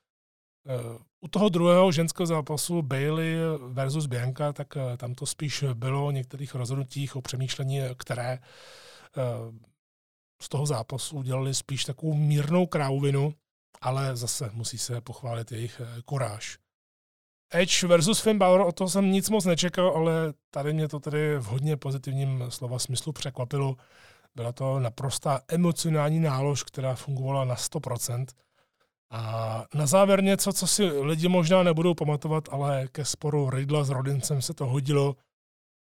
U toho druhého ženského zápasu Bailey versus Bianca, tak eh, tam to spíš bylo o některých rozhodnutích, o přemýšlení, které eh, z toho zápasu udělali spíš takovou mírnou krávinu, ale zase musí se pochválit jejich eh, kuráž. Edge versus Finn Balor, o to jsem nic moc nečekal, ale tady mě to tedy v hodně pozitivním slova smyslu překvapilo. Byla to naprostá emocionální nálož, která fungovala na 100%. A na závěr něco, co si lidi možná nebudou pamatovat, ale ke sporu Rydla s Rodincem se to hodilo,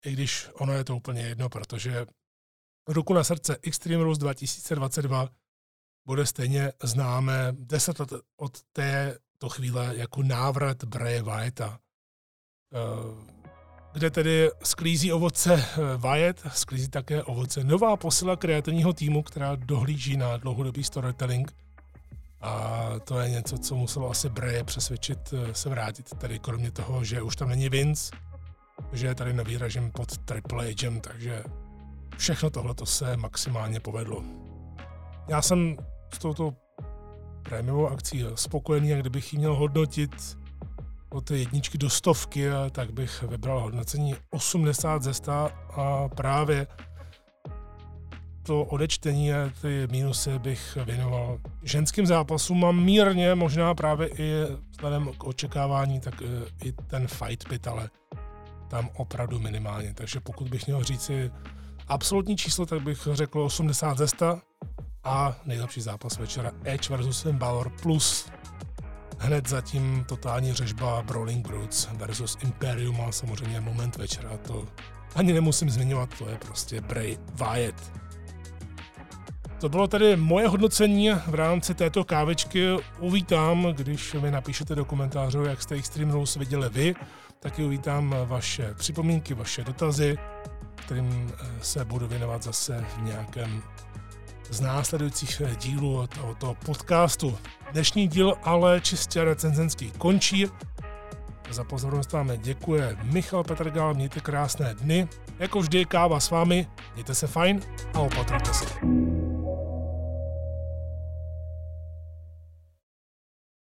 i když ono je to úplně jedno, protože ruku na srdce Extreme Rules 2022 bude stejně známé deset let od této chvíle jako návrat Bray Wyatta. Eh, kde tedy sklízí ovoce eh, Wyatt, sklízí také ovoce nová posila kreativního týmu, která dohlíží na dlouhodobý storytelling – a to je něco, co muselo asi Bray přesvědčit eh, se vrátit. Tedy kromě toho, že už tam není Vince, že je tady nový režim pod Triple Agem, takže všechno tohle se maximálně povedlo. Já jsem s touto prémiovou akcí spokojený a kdybych ji měl hodnotit od jedničky do stovky, tak bych vybral hodnocení 80 ze 100 a právě to odečtení a ty mínusy bych věnoval ženským zápasům a mírně, možná právě i vzhledem k očekávání, tak eh, i ten fight pit, ale tam opravdu minimálně. Takže pokud bych měl říci absolutní číslo, tak bych řekl 80 ze 100 a nejlepší zápas večera Edge versus Balor plus hned zatím totální řežba Brawling Brutes versus Imperium a samozřejmě moment večera, to ani nemusím zmiňovat, to je prostě Bray Wyatt. To bylo tedy moje hodnocení v rámci této kávečky. Uvítám, když mi napíšete do komentářů, jak jste Extreme Rules viděli vy. Taky uvítám vaše připomínky, vaše dotazy, kterým eh, se budu věnovat zase v nějakém z následujících dílů tohoto podcastu. Dnešní díl ale čistě recenzenský končí. Za pozornost vám děkuje Michal Petrgal, mějte krásné dny. Jako vždy káva s vámi, mějte se fajn a opatrujte se.